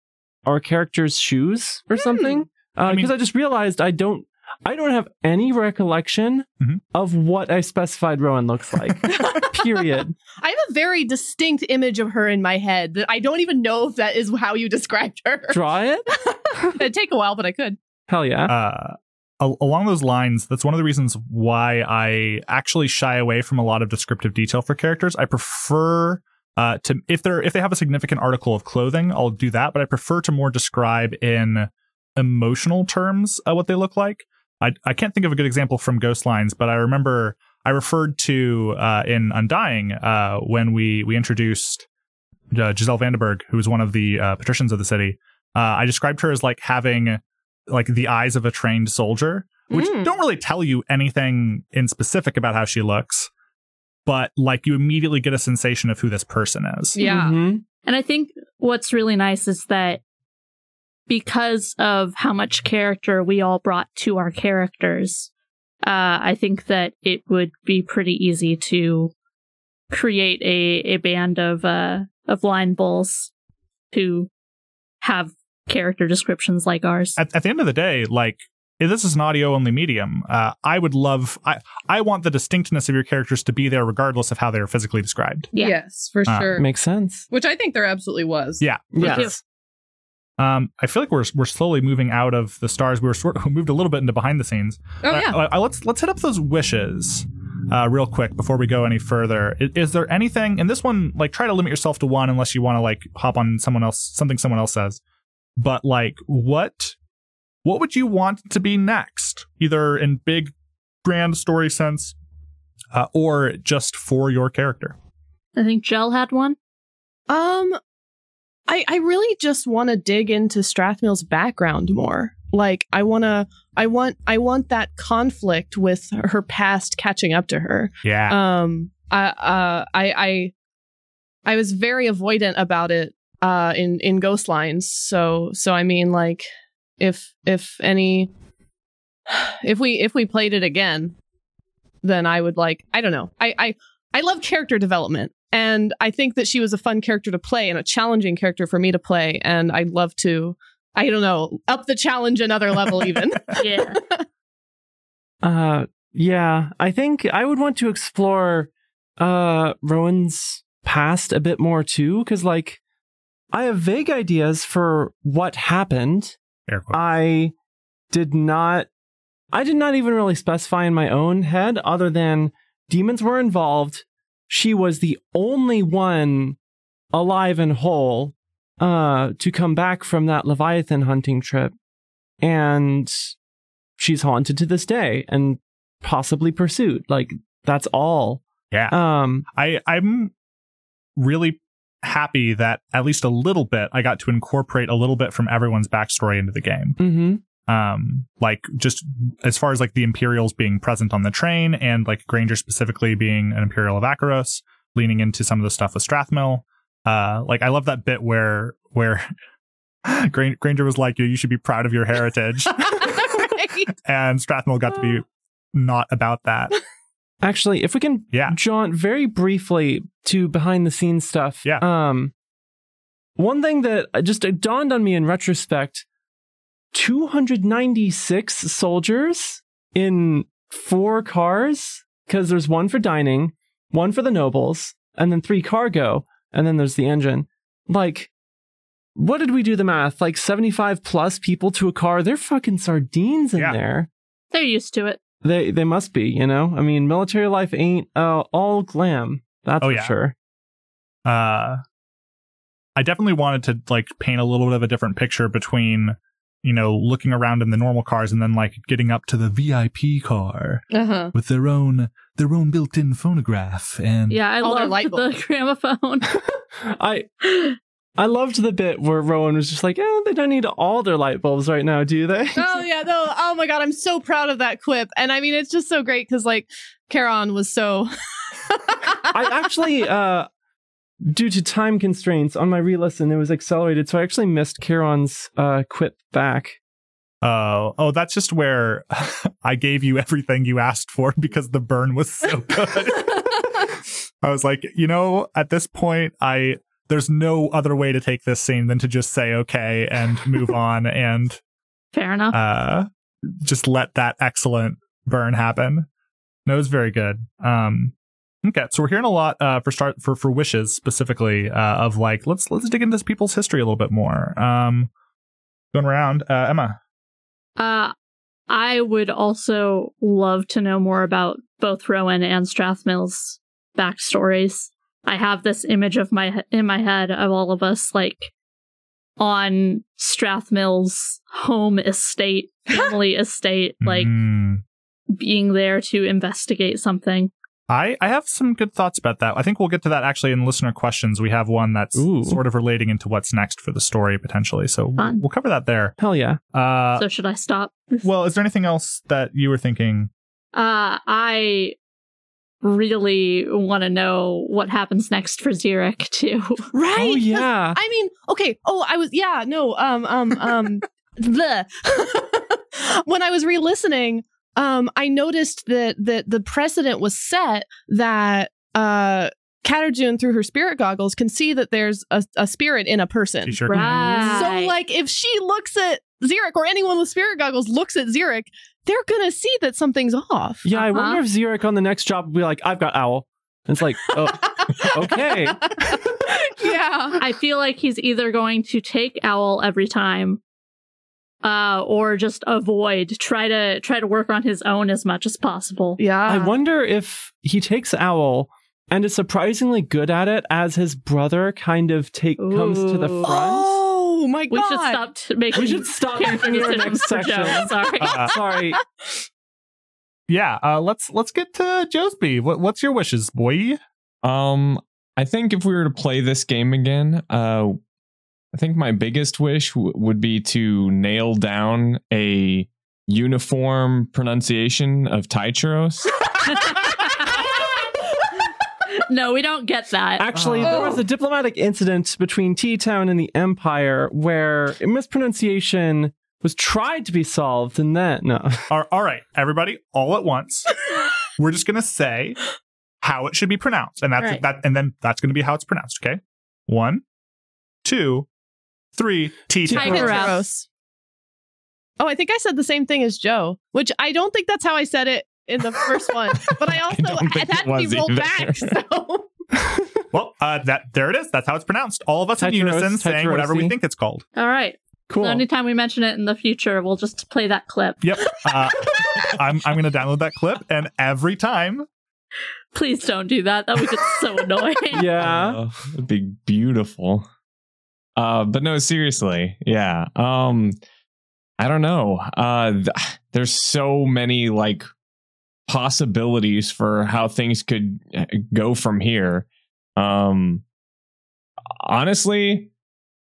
our characters' shoes or hmm. something.
Uh, I
Because
mean-
I, just realized I don't. I don't have any recollection
Mhm.
of what I specified Rowan looks like. Period.
I have a very distinct image of her in my head that I don't even know if that is how you described her.
Draw it?
It'd take a while, but I could.
Hell yeah.
uh, al- along those lines, that's one of the reasons why I actually shy away from a lot of descriptive detail for characters. I prefer uh, to if they're if they have a significant article of clothing, I'll do that. But I prefer to more describe in emotional terms uh, what they look like. I I can't think of a good example from Ghost Lines, but I remember I referred to uh, in Undying uh, when we we introduced uh, Giselle Vandenberg, who was one of the uh, patricians of the city. Uh, I described her as like having like the eyes of a trained soldier, which
Mm.
don't really tell you anything in specific about how she looks, but like you immediately get a sensation of who this person is.
Yeah.
Mhm.
And I think what's really nice is that because of how much character we all brought to our characters, uh, I think that it would be pretty easy to create a, a band of uh, of line bulls who have character descriptions like ours.
At, at the end of the day, like if this is an audio only medium, uh, I would love. I I want the distinctness of your characters to be there regardless of how they are physically described.
Yeah.
Yes, for
Ah.
sure.
Makes sense.
Which I think there absolutely was.
Yeah.
Yes.
Um, I feel like we're we're slowly moving out of the stars. We were sort of moved a little bit into behind the scenes.
Oh yeah.
uh, let's let's hit up those wishes uh, real quick before we go any further. Is, is there anything in this one? Like, try to limit yourself to one unless you want to like hop on someone else something someone else says. But like, what what would you want to be next? Either in big, grand story sense, uh, or just for your character.
I think Jell had one.
Um, I I really just want to dig into Strathmill's background more. Like I want to I want I want that conflict with her past catching up to her.
Yeah.
Um I uh I I I was very avoidant about it uh in in Ghost Lines. So so I mean like if if any if we if we played it again then I would like I don't know. I I I love character development and I think that she was a fun character to play and a challenging character for me to play and I'd love to I don't know, up the challenge another level even.
Yeah.
Uh, yeah, I think I would want to explore uh Rowan's past a bit more too, because like I have vague ideas for what happened. I did not I did not even really specify in my own head other than demons were involved. She was the only one alive and whole uh to come back from that Leviathan hunting trip. And she's haunted to this day and possibly pursued. Like that's all.
yeah.
Um
I I'm really happy that at least a little bit I got to incorporate a little bit from everyone's backstory into the game.
mhm.
Um, like just as far as like the Imperials being present on the train and like Granger specifically being an Imperial of Akoros, leaning into some of the stuff with Strathmill. Uh, like I love that bit where where Granger was like, "You should be proud of your heritage,"
right.
and Strathmill got to be not about that.
Actually, if we can
Yeah.
jaunt very briefly to behind the scenes stuff.
Yeah.
Um, one thing that just dawned on me in retrospect 296 soldiers in four cars, because there's one for dining, one for the nobles, and then three cargo, and then there's the engine. Like, what did we do the math? Like 75 plus people to a car? They're fucking sardines in
Yeah.
there.
They're used to it.
They they must be, you know. I mean, military life ain't uh, all glam. That's
Oh,
for
yeah.
sure.
uh I definitely wanted to like paint a little bit of a different picture between you know looking around in the normal cars and then like getting up to the VIP car
Uh-huh.
with their own their own built-in phonograph and
Yeah, I
All
love the
bulbs.
gramophone.
I I loved the bit where Rowan was just like, "Eh, they don't need all their light bulbs right now, do they?"
Oh yeah, no. Oh my god, I'm so proud of that quip. And I mean it's just so great because like Charon was so
I actually, uh, due to time constraints on my re-listen, it was accelerated, so I actually missed Charon's uh, quip back.
Oh, oh, that's just where I gave you everything you asked for because the burn was so good. I was like, you know, at this point, I there's no other way to take this scene than to just say okay and move on and
Fair enough.
uh just let that excellent burn happen. No, it was very good. Um okay, so we're hearing a lot uh for start for for wishes specifically uh of like let's let's dig into people's history a little bit more. Um going around, uh Emma.
Uh, I would also love to know more about both Rowan and Strathmill's backstories. I have this image of my in my head of all of us like on Strathmill's home estate, family estate, like
Mm.
being there to investigate something.
I, I have some good thoughts about that. I think we'll get to that actually in listener questions. We have one that's
Ooh.
sort of relating into what's next for the story potentially. So we'll,
Fun.
we'll cover that there.
Hell yeah!
Uh,
so should I stop?
well, is there anything else that you were thinking?
Uh, I really want to know what happens next for Xeric too.
right.
Oh
'cause
yeah!
I mean, okay. Oh, I was yeah, no. Um um um bleh. when I was re-listening, um I noticed that that the precedent was set that uh Katarjun through her spirit goggles can see that there's a, a spirit in a person.
She sure
Right.
So like if she looks at Xeric or anyone with spirit goggles looks at Xeric, they're gonna see that something's off.
yeah, I
Uh-huh.
wonder if Xeric on the next job will be like, "I've got owl." And it's like, oh, okay.
yeah.
I feel like he's either going to take Owl every time, uh, or just avoid. Try to try to work on his own as much as possible.
Yeah.
I wonder if he takes owl and is surprisingly good at it, as his brother kind of take comes to the front.
Oh my god.
We should stop t- making.
We should stop
character
making our next section.
Joe. Sorry.
Uh,
Sorry.
yeah, uh, let's let's get to Josby. What, what's your wishes, boy?
Um, I think if we were to play this game again, uh, I think my biggest wish w- would be to nail down a uniform pronunciation of Tycheros.
no, we don't get that.
Actually, oh. there was a diplomatic incident between T Town and the Empire where a mispronunciation was tried to be solved, and then no.
All- all right, everybody, all at once. We're just gonna say how it should be pronounced, and that's
Right.
that, and then that's gonna be how it's pronounced. Okay, one, two, three. T.
Tiger
Tycheros.
Rouse.
Gross. Oh, I think I said the same thing as Joe, which I don't think that's how I said it in the first one, but I also
don't think
it had
it
to be
was
rolled
either.
back. So
Well, uh, that there it is. That's how it's pronounced. All of us in
Tetros-
unison saying whatever we
Tetrosi.
think it's called.
All right.
Cool.
So anytime we mention it in the future, we'll just play that clip.
Yep. Uh, I'm I'm gonna download that clip, and every time
Please don't do that. That would get so annoying.
yeah.
Uh, it'd be beautiful. Uh, but no, seriously, yeah. Um, I don't know. Uh, th- there's so many like possibilities for how things could uh, go from here. Um, honestly,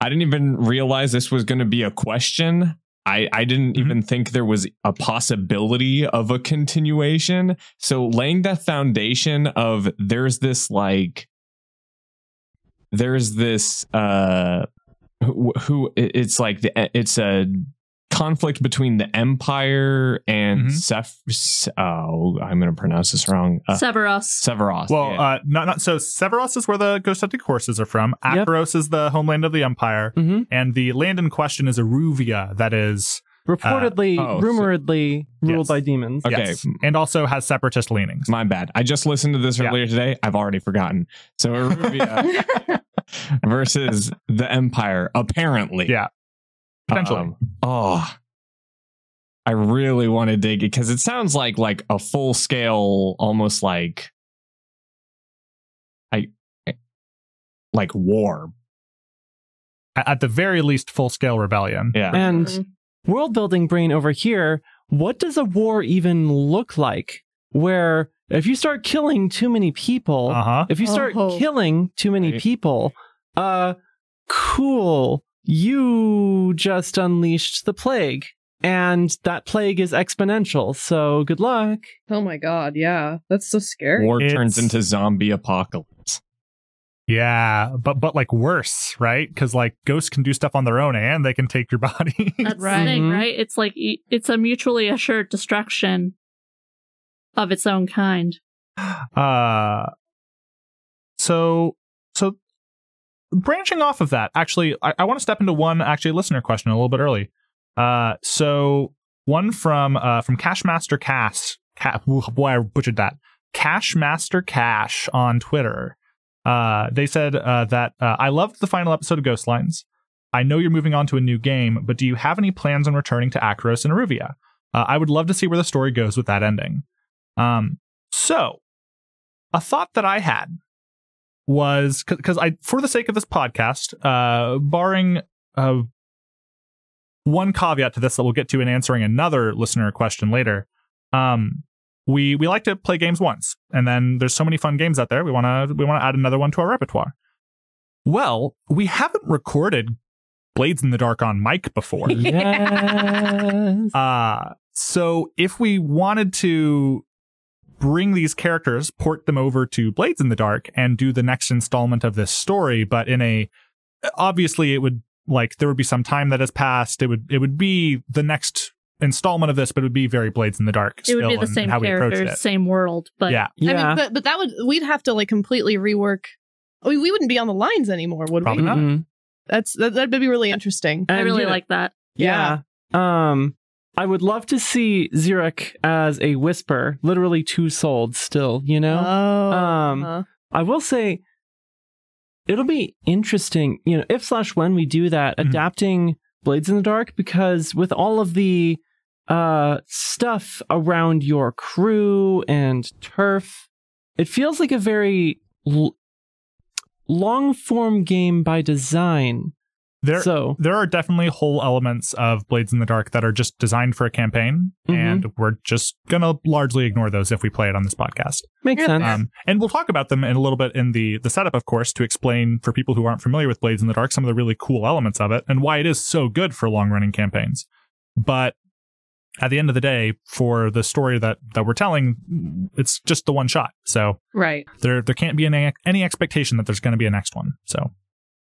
I didn't even realize this was going to be a question. I, I didn't
Mhm.
even think there was a possibility of a continuation. So laying that foundation of there's this like there's this uh who, who it's like the it's a conflict between the empire and
Mhm.
Seph oh I'm gonna pronounce this wrong uh,
Severos.
Severos
Well,
yeah.
uh, not not so. Severos is where the Ghost Hunting horses are from.
Yep.
Is the homeland of the Empire,
hmm
and the land in question is Aruvia, That is
Reportedly,
oh, so-
rumoredly ruled
Yes.
by demons.
Okay.
yes, and also has separatist leanings.
my bad I just listened to this
Yeah.
earlier today I've already forgotten so Eruvia versus the empire apparently
Yeah, potentially.
Um, oh, I really want to dig it because it sounds like like a full scale, almost like I like war.
At- At the very least, full scale rebellion.
Yeah,
And
Mhm.
World building brain over here, what does a war even look like? Where if you start killing too many people,
Uh huh.
if you start
Oh.
killing too many
Right.
people, uh, cool, you just unleashed the plague. And that plague is exponential. So good luck.
oh my god, yeah, that's so scary.
war turns into zombie apocalypse.
Yeah, but but like worse, right? Because like ghosts can do stuff on their own, and they can take your body.
That's
Right.
the thing,
Mhm.
right? It's like e- it's a mutually assured destruction of its own kind.
Uh, so so branching off of that, actually, I, I want to step into one actually listener question a little bit early. Uh, so one from uh from Cashmaster Cash, Ca- boy, I butchered that. Cashmaster Cash on Twitter. Uh, they said uh, that uh, I loved the final episode of Ghostlines. I know you're moving on to a new game, but do you have any plans on returning to Akros and Aruvia? Uh, I would love to see where the story goes with that ending. Um, so a thought that I had was because I, for the sake of this podcast, uh, barring one caveat to this that we'll get to in answering another listener question later, um, we we like to play games once, and then there's so many fun games out there. We want to we want to add another one to our repertoire. Well, we haven't recorded Blades in the Dark on mic before.
yes.
Uh, so if we wanted to bring these characters, port them over to Blades in the Dark, and do the next installment of this story, but in a obviously it would like there would be some time that has passed. It would it would be the next installment of this, but it would be very Blades in the Dark.
It would be the
in- in
same
how we approached
characters,
it.
same world, but
yeah,
yeah.
I mean, but but that would we'd have to like completely rework. I mean, we wouldn't be on the lines anymore, would
Probably
we?
not.
Mhm.
That's that, that'd be really interesting.
I really
you know,
like that.
Yeah. Um, I would love to see Xeric as a whisper, literally two souled still, you know?
Oh,
Um,
uh-huh.
I will say it'll be interesting, you know, if slash when we do that,
Mhm.
adapting Blades in the Dark, because with all of the uh stuff around your crew and turf, it feels like a very l- long form game by design.
there
so
there are definitely whole elements of Blades in the Dark that are just designed for a campaign,
Mhm.
and we're just gonna largely ignore those if we play it on this podcast.
makes
Yeah.
sense.
Um, and we'll talk about them in a little bit in the the setup, of course, to explain for people who aren't familiar with Blades in the Dark some of the really cool elements of it and why it is so good for long running campaigns. But at the end of the day, for the story that that we're telling, it's just the one shot. So
right.
there there can't be any any expectation that there's going to be a next one. So,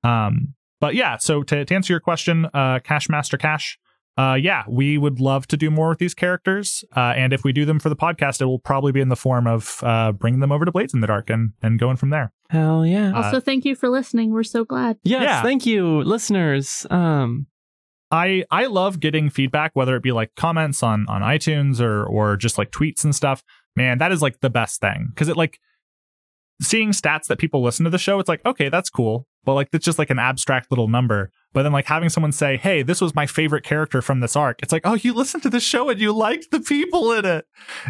um, but yeah. So to to answer your question, uh, Cash Master Cash. Uh, yeah, we would love to do more with these characters, uh, and if we do them for the podcast, it will probably be in the form of uh, bringing them over to Blades in the Dark and and going from there.
Hell yeah.
Uh,
Also, thank you for listening. We're so glad.
Yes,
Yeah.
thank you, listeners. Um,
I I love getting feedback, whether it be like comments on on iTunes or or just like tweets and stuff. Man, that is like the best thing because it like seeing stats that people listen to the show. It's like okay, that's cool, but like it's just like an abstract little number. But then like having someone say, "Hey, this was my favorite character from this arc," it's like, oh, you listened to the show and you liked the people in it,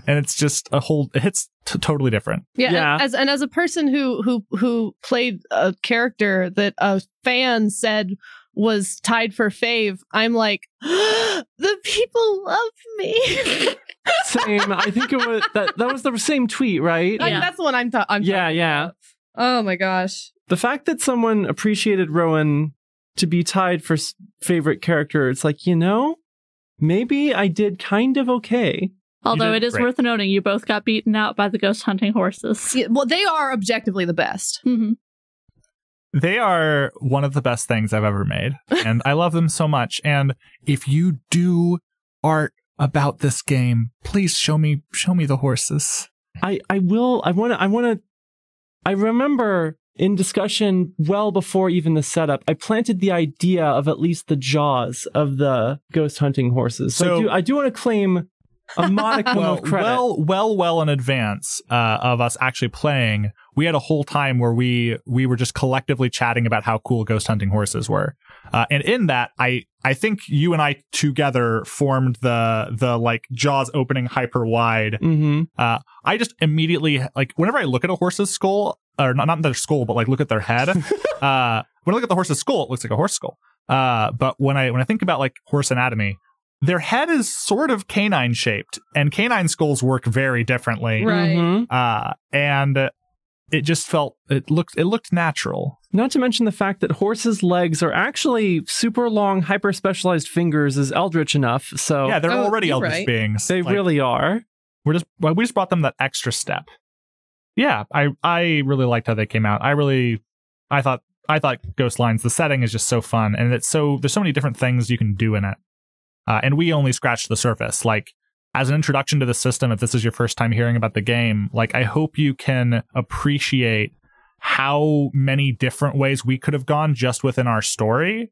and it's just a whole. It hits t- totally different.
Yeah,
Yeah.
And as and as a person who who who played a character that a fan said was tied for fave, I'm like, the people love me.
Same. I think it was that. That was the same tweet, right?
Like,
Yeah.
that's the one I'm. ta- I'm
Yeah,
talking
yeah.
about. Oh my gosh.
The fact that someone appreciated Rowan to be tied for favorite character, it's like you know, maybe I did kind of okay.
Although it is
great.
worth noting, you both got beaten out by the ghost hunting horses.
Yeah, well, they are objectively the best.
Mhm.
They are one of the best things I've ever made, and I love them so much. And if you do art about this game, please show me show me the horses.
I I will. I want to. I want to. I remember in discussion well before even the setup, I planted the idea of at least the jaws of the ghost hunting horses. So,
So-
I do. I do want to claim a modicum
Well,
of credit.
well, well, well in advance uh, of us actually playing, we had a whole time where we we were just collectively chatting about how cool ghost hunting horses were, uh, and in that, I I think you and I together formed the the like jaws opening hyper wide
hmm
Uh, I just immediately like whenever I look at a horse's skull, or not not their skull, but like look at their head. uh, when I look at the horse's skull, it looks like a horse skull. Uh, but when I when I think about like horse anatomy, their head is sort of canine shaped, and canine skulls work very differently.
Right.
Mhm.
Uh, and it just felt it looked it looked natural.
Not to mention the fact that horses' legs are actually super long, hyper specialized fingers is eldritch enough. So
Yeah, they're
Oh,
already eldritch
right.
beings.
they
Like,
really are.
we're just well, we just brought them that extra step. Yeah, I I really liked how they came out. I really I thought I thought Ghost Lines the setting is just so fun and it's so there's so many different things you can do in it. Uh, and we only scratched the surface. Like as an introduction to the system, if this is your first time hearing about the game, like I hope you can appreciate how many different ways we could have gone just within our story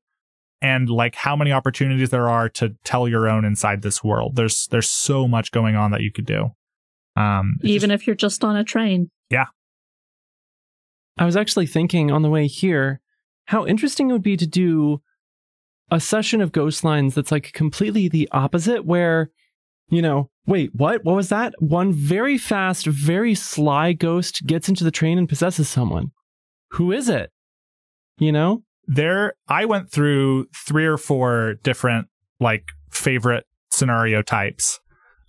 and like how many opportunities there are to tell your own inside this world. There's there's so much going on that you could do. Um
Even
just-
if you're just on a train.
Yeah i was actually thinking on the way here how interesting it would be to do a session of Ghost Lines that's like completely the opposite, where, you know, wait, what? What was that? One very fast, very sly ghost gets into the train and possesses someone. Who is it? You know?
there I went through three or four different like favorite scenario types.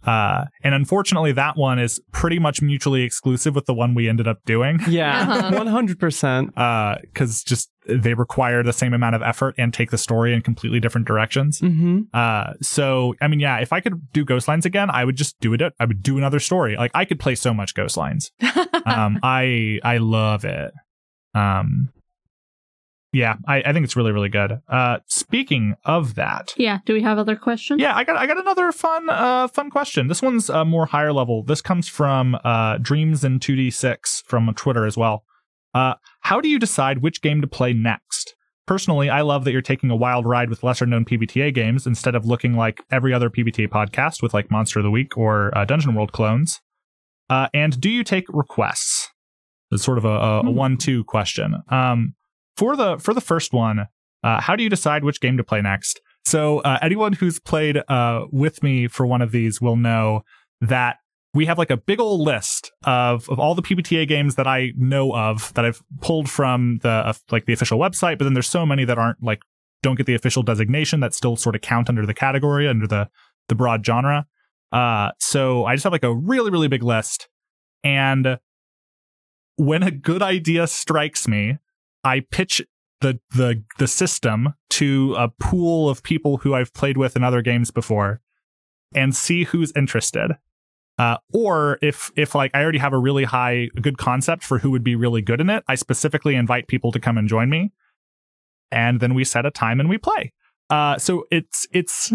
Uh and unfortunately that one is pretty much mutually exclusive with the one we ended up doing.
Yeah,
Uh-huh.
100%.
Uh cuz just they require the same amount of effort and take the story in completely different directions.
hmm
Uh, so I mean, yeah, if I could do Ghost Lines again, I would just do it. I would do another story. Like I could play so much Ghost Lines. Um, I I love it. Um, yeah, I, I think it's really really good. Uh, speaking of that,
Yeah. Do we have other questions?
yeah, I got I got another fun uh fun question. This one's uh, more higher level. This comes from uh Dreams in 2D6 from Twitter as well. Uh, how do you decide which game to play next? Personally, I love that you're taking a wild ride with lesser known PBTA games instead of looking like every other PBTA podcast with like Monster of the Week or uh, Dungeon World clones. Uh, and do you take requests? It's sort of a, a, a
Hmm.
one-two question. Um, for the for the first one, uh, how do you decide which game to play next? So uh, anyone who's played uh, with me for one of these will know that we have like a big old list of of all the PBTA games that I know of that I've pulled from the uh, like the official website, but then there's so many that aren't like don't get the official designation that still sort of count under the category under the the broad genre. Uh, so I just have like a really really big list, and when a good idea strikes me, I pitch the the the system to a pool of people who I've played with in other games before and see who's interested. Uh, or if if like I already have a really high good concept for who would be really good in it, I specifically invite people to come and join me, and then we set a time and we play. Uh, so it's it's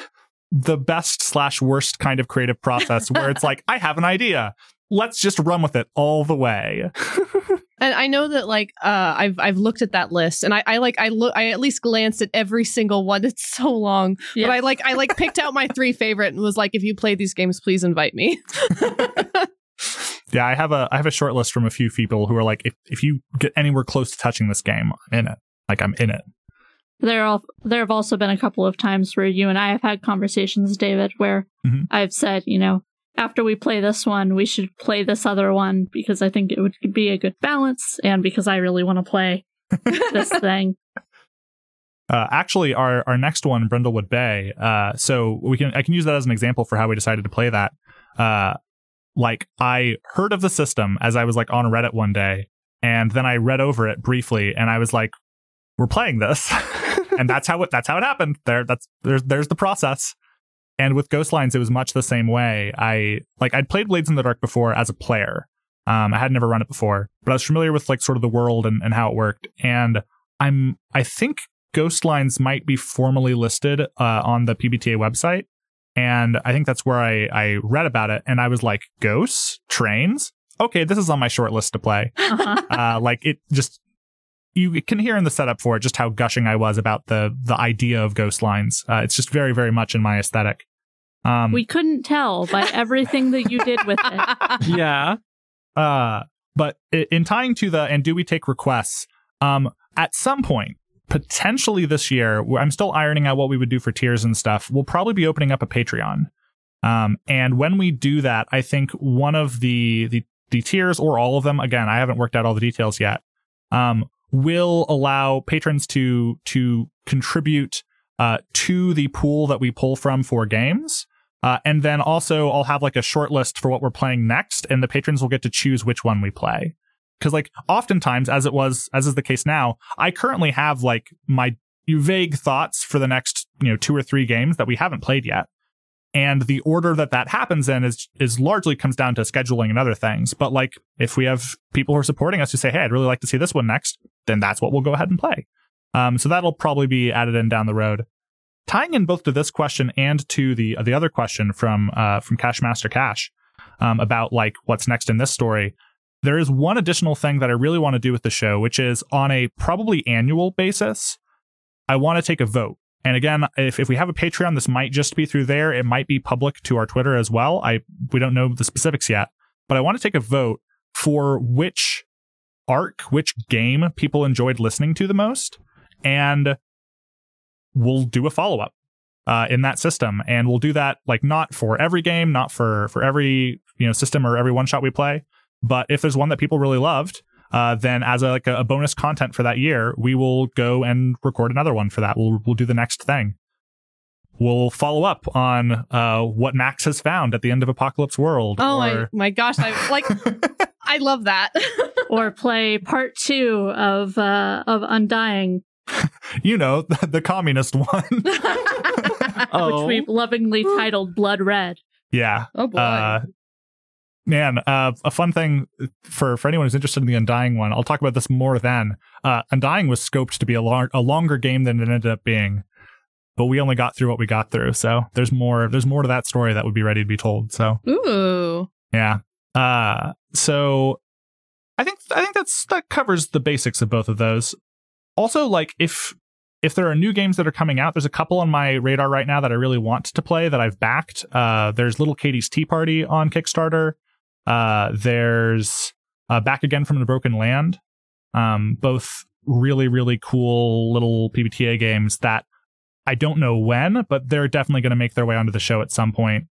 the best slash worst kind of creative process where it's like I have an idea, let's just run with it all the way.
And I know that like uh I've I've looked at that list and I, I like I look I at least glanced at every single one. It's so long.
Yeah.
But I like I like picked out my three favorite and was like, if you play these games, please invite me.
Yeah, I have a I have a short list from a few people who are like, if if you get anywhere close to touching this game, I'm in it. Like I'm in it.
There are there have also been a couple of times where you and I have had conversations, David, where
Mhm.
I've said, you know, after we play this one, we should play this other one because I think it would be a good balance, and because I really want to play this thing.
Uh, actually, our our next one, Brindlewood Bay. Uh, so we can I can use that as an example for how we decided to play that. Uh, like I heard of the system as I was like on Reddit one day, and then I read over it briefly, and I was like, "We're playing this," and that's how it that's how it happened. There, that's there's there's the process. And with Ghostlines, it was much the same way. I like I'd played Blades in the Dark before as a player. Um, I had never run it before, but I was familiar with like sort of the world and, and how it worked. And I'm I think Ghostlines might be formally listed uh, on the PBTA website. And I think that's where I, I read about it. And I was like, ghosts, trains. Okay, this is on my short list to play. Uh, like it just, you can hear in the setup for it just how gushing I was about the the idea of Ghostlines. Uh, it's just very, very much in my aesthetic. Um,
we couldn't tell by everything that you did with it.
yeah.
Uh, but in tying to the and do we take requests? Um, at some point, potentially this year, I'm still ironing out what we would do for tiers and stuff. We'll probably be opening up a Patreon. Um, and when we do that, I think one of the the the tiers or all of them, again, I haven't worked out all the details yet, um, will allow patrons to to contribute uh, to the pool that we pull from for games. Uh, and then also, I'll have like a short list for what we're playing next, and the patrons will get to choose which one we play. Because, like, oftentimes, as it was, as is the case now, I currently have like my vague thoughts for the next, you know, two or three games that we haven't played yet. And the order that that happens in is is largely comes down to scheduling and other things. But like, if we have people who are supporting us who say, "Hey, I'd really like to see this one next," then that's what we'll go ahead and play. Um, so that'll probably be added in down the road tying in both to this question and to the the other question from uh, from Cashmaster Cash um, about like what's next in this story. There is one additional thing that I really want to do with the show, which is on a probably annual basis. I want to take a vote. And again, if, if we have a Patreon, this might just be through there. It might be public to our Twitter as well. I we don't know the specifics yet, but I want to take a vote for which arc, which game people enjoyed listening to the most, and we'll do a follow up uh, in that system, and we'll do that like not for every game, not for for every you know system or every one shot we play, but if there's one that people really loved, uh, then as a, like a, a bonus content for that year, we will go and record another one for that. We'll we'll do the next thing. We'll follow up on uh, what Max has found at the end of Apocalypse World.
Oh my,
or-
my gosh! I like. I love that.
or play part two of uh, of Undying,
you know, the, the communist one.
Oh.
which we've lovingly titled Blood Red.
yeah.
oh boy.
Uh, man, uh, a fun thing for, for anyone who's interested in the Undying one, I'll talk about this more then. Uh, Undying was scoped to be a, a longer game than it ended up being, but we only got through what we got through. So there's more. There's more to that story that would be ready to be told. So
Ooh.
yeah. Uh, so I think I think that's that covers the basics of both of those. Also, like if if there are new games that are coming out, there's a couple on my radar right now that I really want to play that I've backed. Uh, there's Little Katie's Tea Party on Kickstarter. Uh, there's uh, Back Again from the Broken Land. Um, both really really cool little PBTA games that I don't know when, but they're definitely going to make their way onto the show at some point.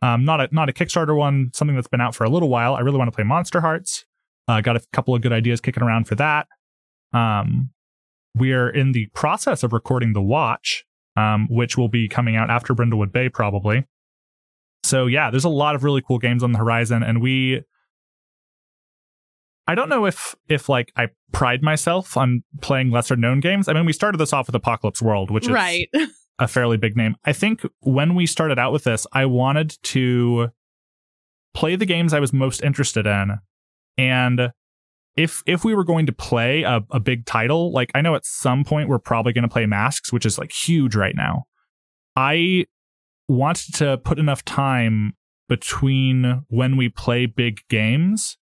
Um, not a not a Kickstarter one, something that's been out for a little while. I really want to play Monsterhearts. Uh, got a couple of good ideas kicking around for that. Um, we are in the process of recording The Watch, um, which will be coming out after Brindlewood Bay probably. So yeah, there's a lot of really cool games on the horizon, and we. I don't know if if like I pride myself on playing lesser known games. I mean, we started this off with Apocalypse World, which is
right.
a fairly big name. I think when we started out with this, I wanted to play the games I was most interested in. And if if we were going to play a, a big title, like I know at some point we're probably going to play Masks, which is like huge right now. I wanted to put enough time between when we play big games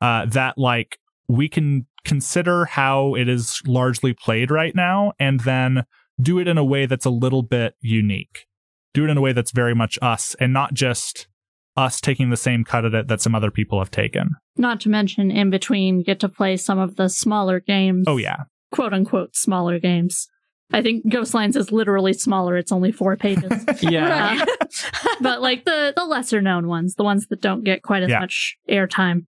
uh, that like we can consider how it is largely played right now and then do it in a way that's a little bit unique. Do it in a way that's very much us and not just us taking the same cut at it that some other people have taken.
Not to mention, in between, get to play some of the smaller games.
Oh, yeah.
Quote unquote smaller games. I think Ghostlines is literally smaller. It's only four pages.
Yeah.
but like the the lesser known ones, the ones that don't get quite as
Yeah.
much airtime,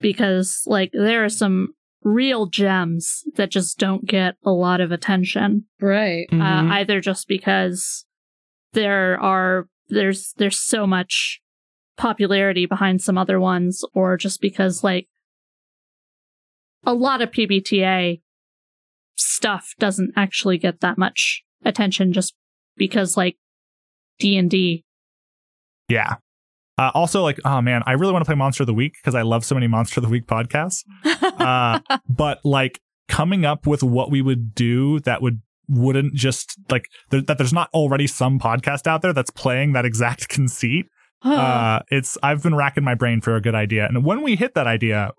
because like there are some real gems that just don't get a lot of attention.
right.
Uh, either just because there are there's there's so much popularity behind some other ones, or just because like a lot of PBTA stuff doesn't actually get that much attention just because like D and D
Yeah. Uh, also, like, oh man, I really want to play Monster of the Week because I love so many Monster of the Week podcasts. Uh, but like coming up with what we would do that would wouldn't just like there, that there's not already some podcast out there that's playing that exact conceit. Uh, it's I've been racking my brain for a good idea, and when we hit that idea,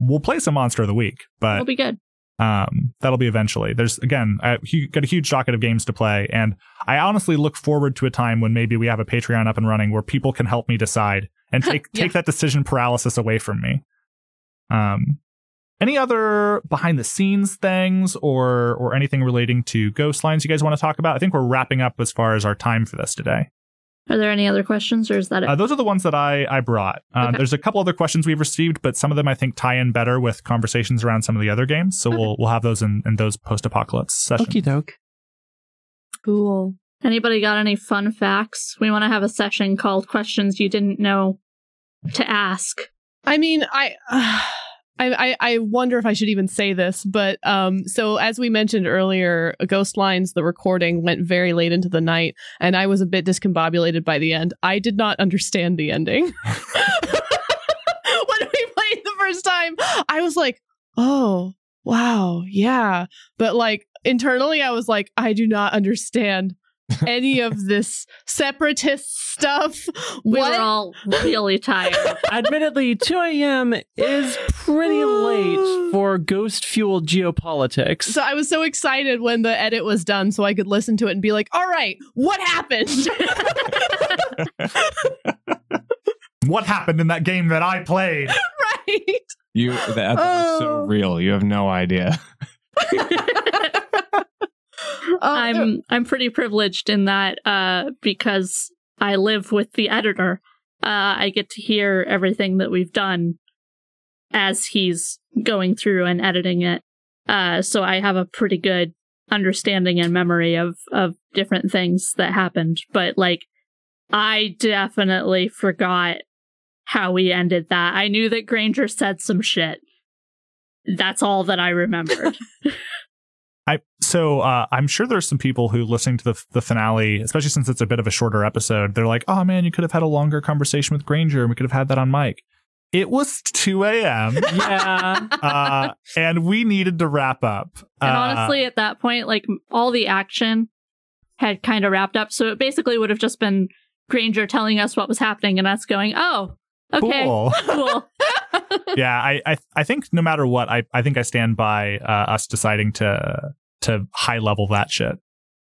we'll play some Monster of the Week. But
we'll be good.
Um, that'll be eventually. There's again, I got a huge docket of games to play, and I honestly look forward to a time when maybe we have a Patreon up and running where people can help me decide and take
Yeah.
take that decision paralysis away from me. Um, any other behind the scenes things or or anything relating to ghost lines you guys want to talk about? I think we're wrapping up as far as our time for this today.
Are there any other questions, or is that it?
Uh, those are the ones that I I brought. Um,
Okay.
There's a couple other questions we've received, but some of them I think tie in better with conversations around some of the other games. So
Okay.
we'll we'll have those in, in those post apocalypse sessions.
Okie doke.
cool.
Anybody got any fun facts? We want to have a session called "Questions You Didn't Know to Ask."
I mean, I, I, I, I wonder if I should even say this, but um, so as we mentioned earlier, Ghost Lines, the recording went very late into the night, and I was a bit discombobulated by the end. I did not understand the ending when we played the first time. I was like, oh wow, yeah, but like internally, I was like, I do not understand. Any of this separatist stuff.
We
What?
were all really tired.
Admittedly, 2 a.m. is pretty late for ghost fueled geopolitics.
So I was so excited when the edit was done so I could listen to it and be like, all right, what happened?
What happened in that game that I played?
right.
You that, that was so
Oh.
real. You have no idea.
Uh,
I'm I'm pretty privileged in that uh, because I live with the editor. Uh, I get to hear everything that we've done as he's going through and editing it. Uh, so I have a pretty good understanding and memory of of different things that happened. But like, I definitely forgot how we ended that. I knew that Granger said some shit. That's all that I remembered.
I so uh, I'm sure there's some people who listening to the the finale, especially since it's a bit of a shorter episode, they're like, "Oh man, you could have had a longer conversation with Granger, and we could have had that on mic." It was 2 a.m.
yeah.
uh, and we needed to wrap up.
And
Uh,
honestly, at that point, like all the action had kind of wrapped up. So it basically would have just been Granger telling us what was happening and us going, oh, okay,
cool.
cool.
yeah, I, I I think no matter what, I, I think I stand by uh, us deciding to to high level that shit.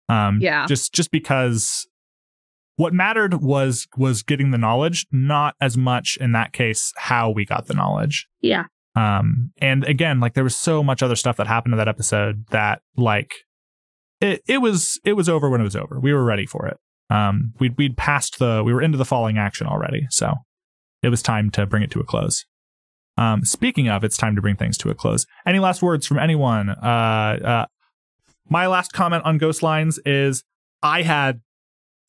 Um,
Yeah.
Just just because what mattered was was getting the knowledge, not as much in that case how we got the knowledge.
Yeah.
Um, and again, like there was so much other stuff that happened in that episode that like it it was it was over when it was over. We were ready for it. Um, we'd we'd passed the we were into the falling action already, so it was time to bring it to a close. Um, speaking of, it's time to bring things to a close. Any last words from anyone? Uh, uh, my last comment on Ghost Lines is I had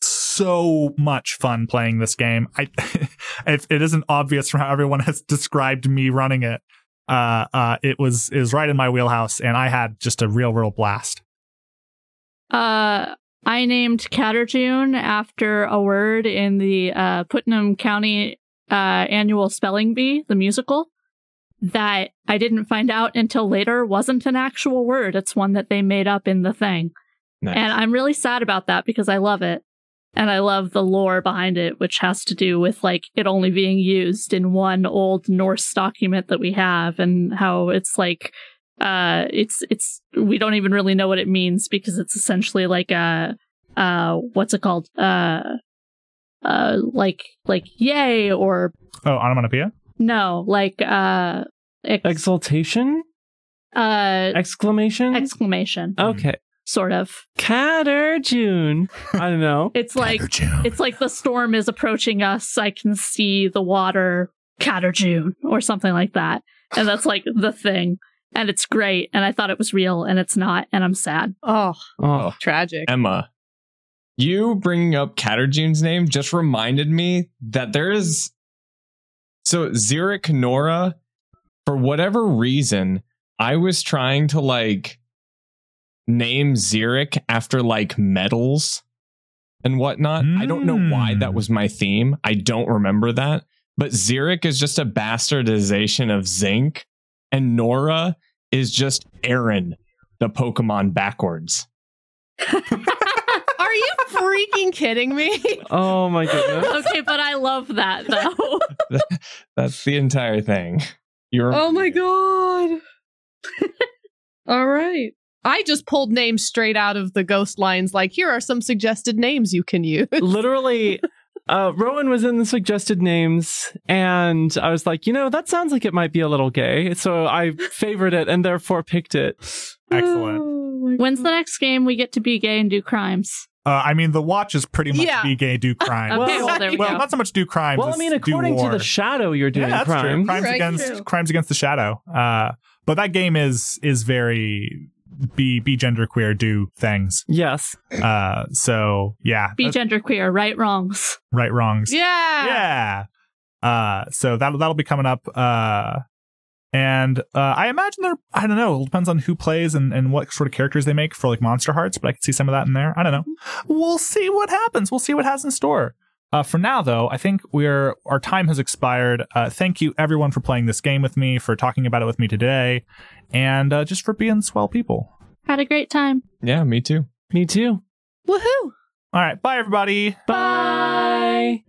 so much fun playing this game. I, it isn't obvious from how everyone has described me running it, uh, uh, it was is right in my wheelhouse, and I had just a real, real blast.
Uh, I named Catterjune after a word in the uh, Putnam County uh, annual spelling bee, the musical, that I didn't find out until later wasn't an actual word. It's one that they made up in the thing.
Nice.
And I'm really sad about that because I love it. And I love the lore behind it, which has to do with like it only being used in one old Norse document that we have and how it's like uh it's it's we don't even really know what it means because it's essentially like a uh what's it called? Uh uh like like yay or
Oh, onomatopoeia.
no, like uh ex-
Exultation?
uh
Exclamation?
exclamation
okay.
sort of.
Catter June. I don't know.
It's like it's like the storm is approaching us. I can see the water, Catter June, or something like that. And that's like the thing. And it's great. And I thought it was real, and it's not. And I'm sad.
Oh,
Oh,
tragic.
Emma, you bringing up Caterjune's name just reminded me that there is. So, Xeric Nora, for whatever reason, I was trying to like name Xeric after like metals and whatnot. I don't know why that
Mm.
was my theme. I don't remember that. But Xeric is just a bastardization of Zinc, and Nora is just Aron, the Pokemon backwards.
Are you freaking kidding me?
oh my goodness.
okay, but I love that though.
That's the entire thing. You're
Oh my god. All right. I just pulled names straight out of the ghost lines like here are some suggested names you can use.
Literally, uh, Rowan was in the suggested names, and I was like, you know, that sounds like it might be a little gay. So I favored it and therefore picked it.
Excellent.
Oh
When's the next game we get to be gay and do crimes?
Uh, I mean, the watch is pretty much
Yeah.
be gay, do crime.
Okay,
Well-
well,
well, not so much do crime.
Well, I mean, according to the shadow, you're doing
yeah, that's true.
crimes.
Crimes
Right,
against
true.
crimes against the shadow. Uh, but that game is is very be be genderqueer, do things.
Yes.
Uh, so yeah,
Be
that's
genderqueer, right wrongs.
right wrongs.
Yeah.
yeah. Uh, so that'll that'll be coming up. Uh, and uh, I imagine they're, I don't know. It depends on who plays and, and what sort of characters they make for like Monsterhearts. But I can see some of that in there. I don't know. We'll see what happens. We'll see what has in store. Uh, for now, though, I think we're our time has expired. Uh, thank you everyone for playing this game with me, for talking about it with me today, and uh, just for being swell people.
Had a great time.
yeah, me too.
Me too.
Woohoo.
All right, bye everybody.
Bye.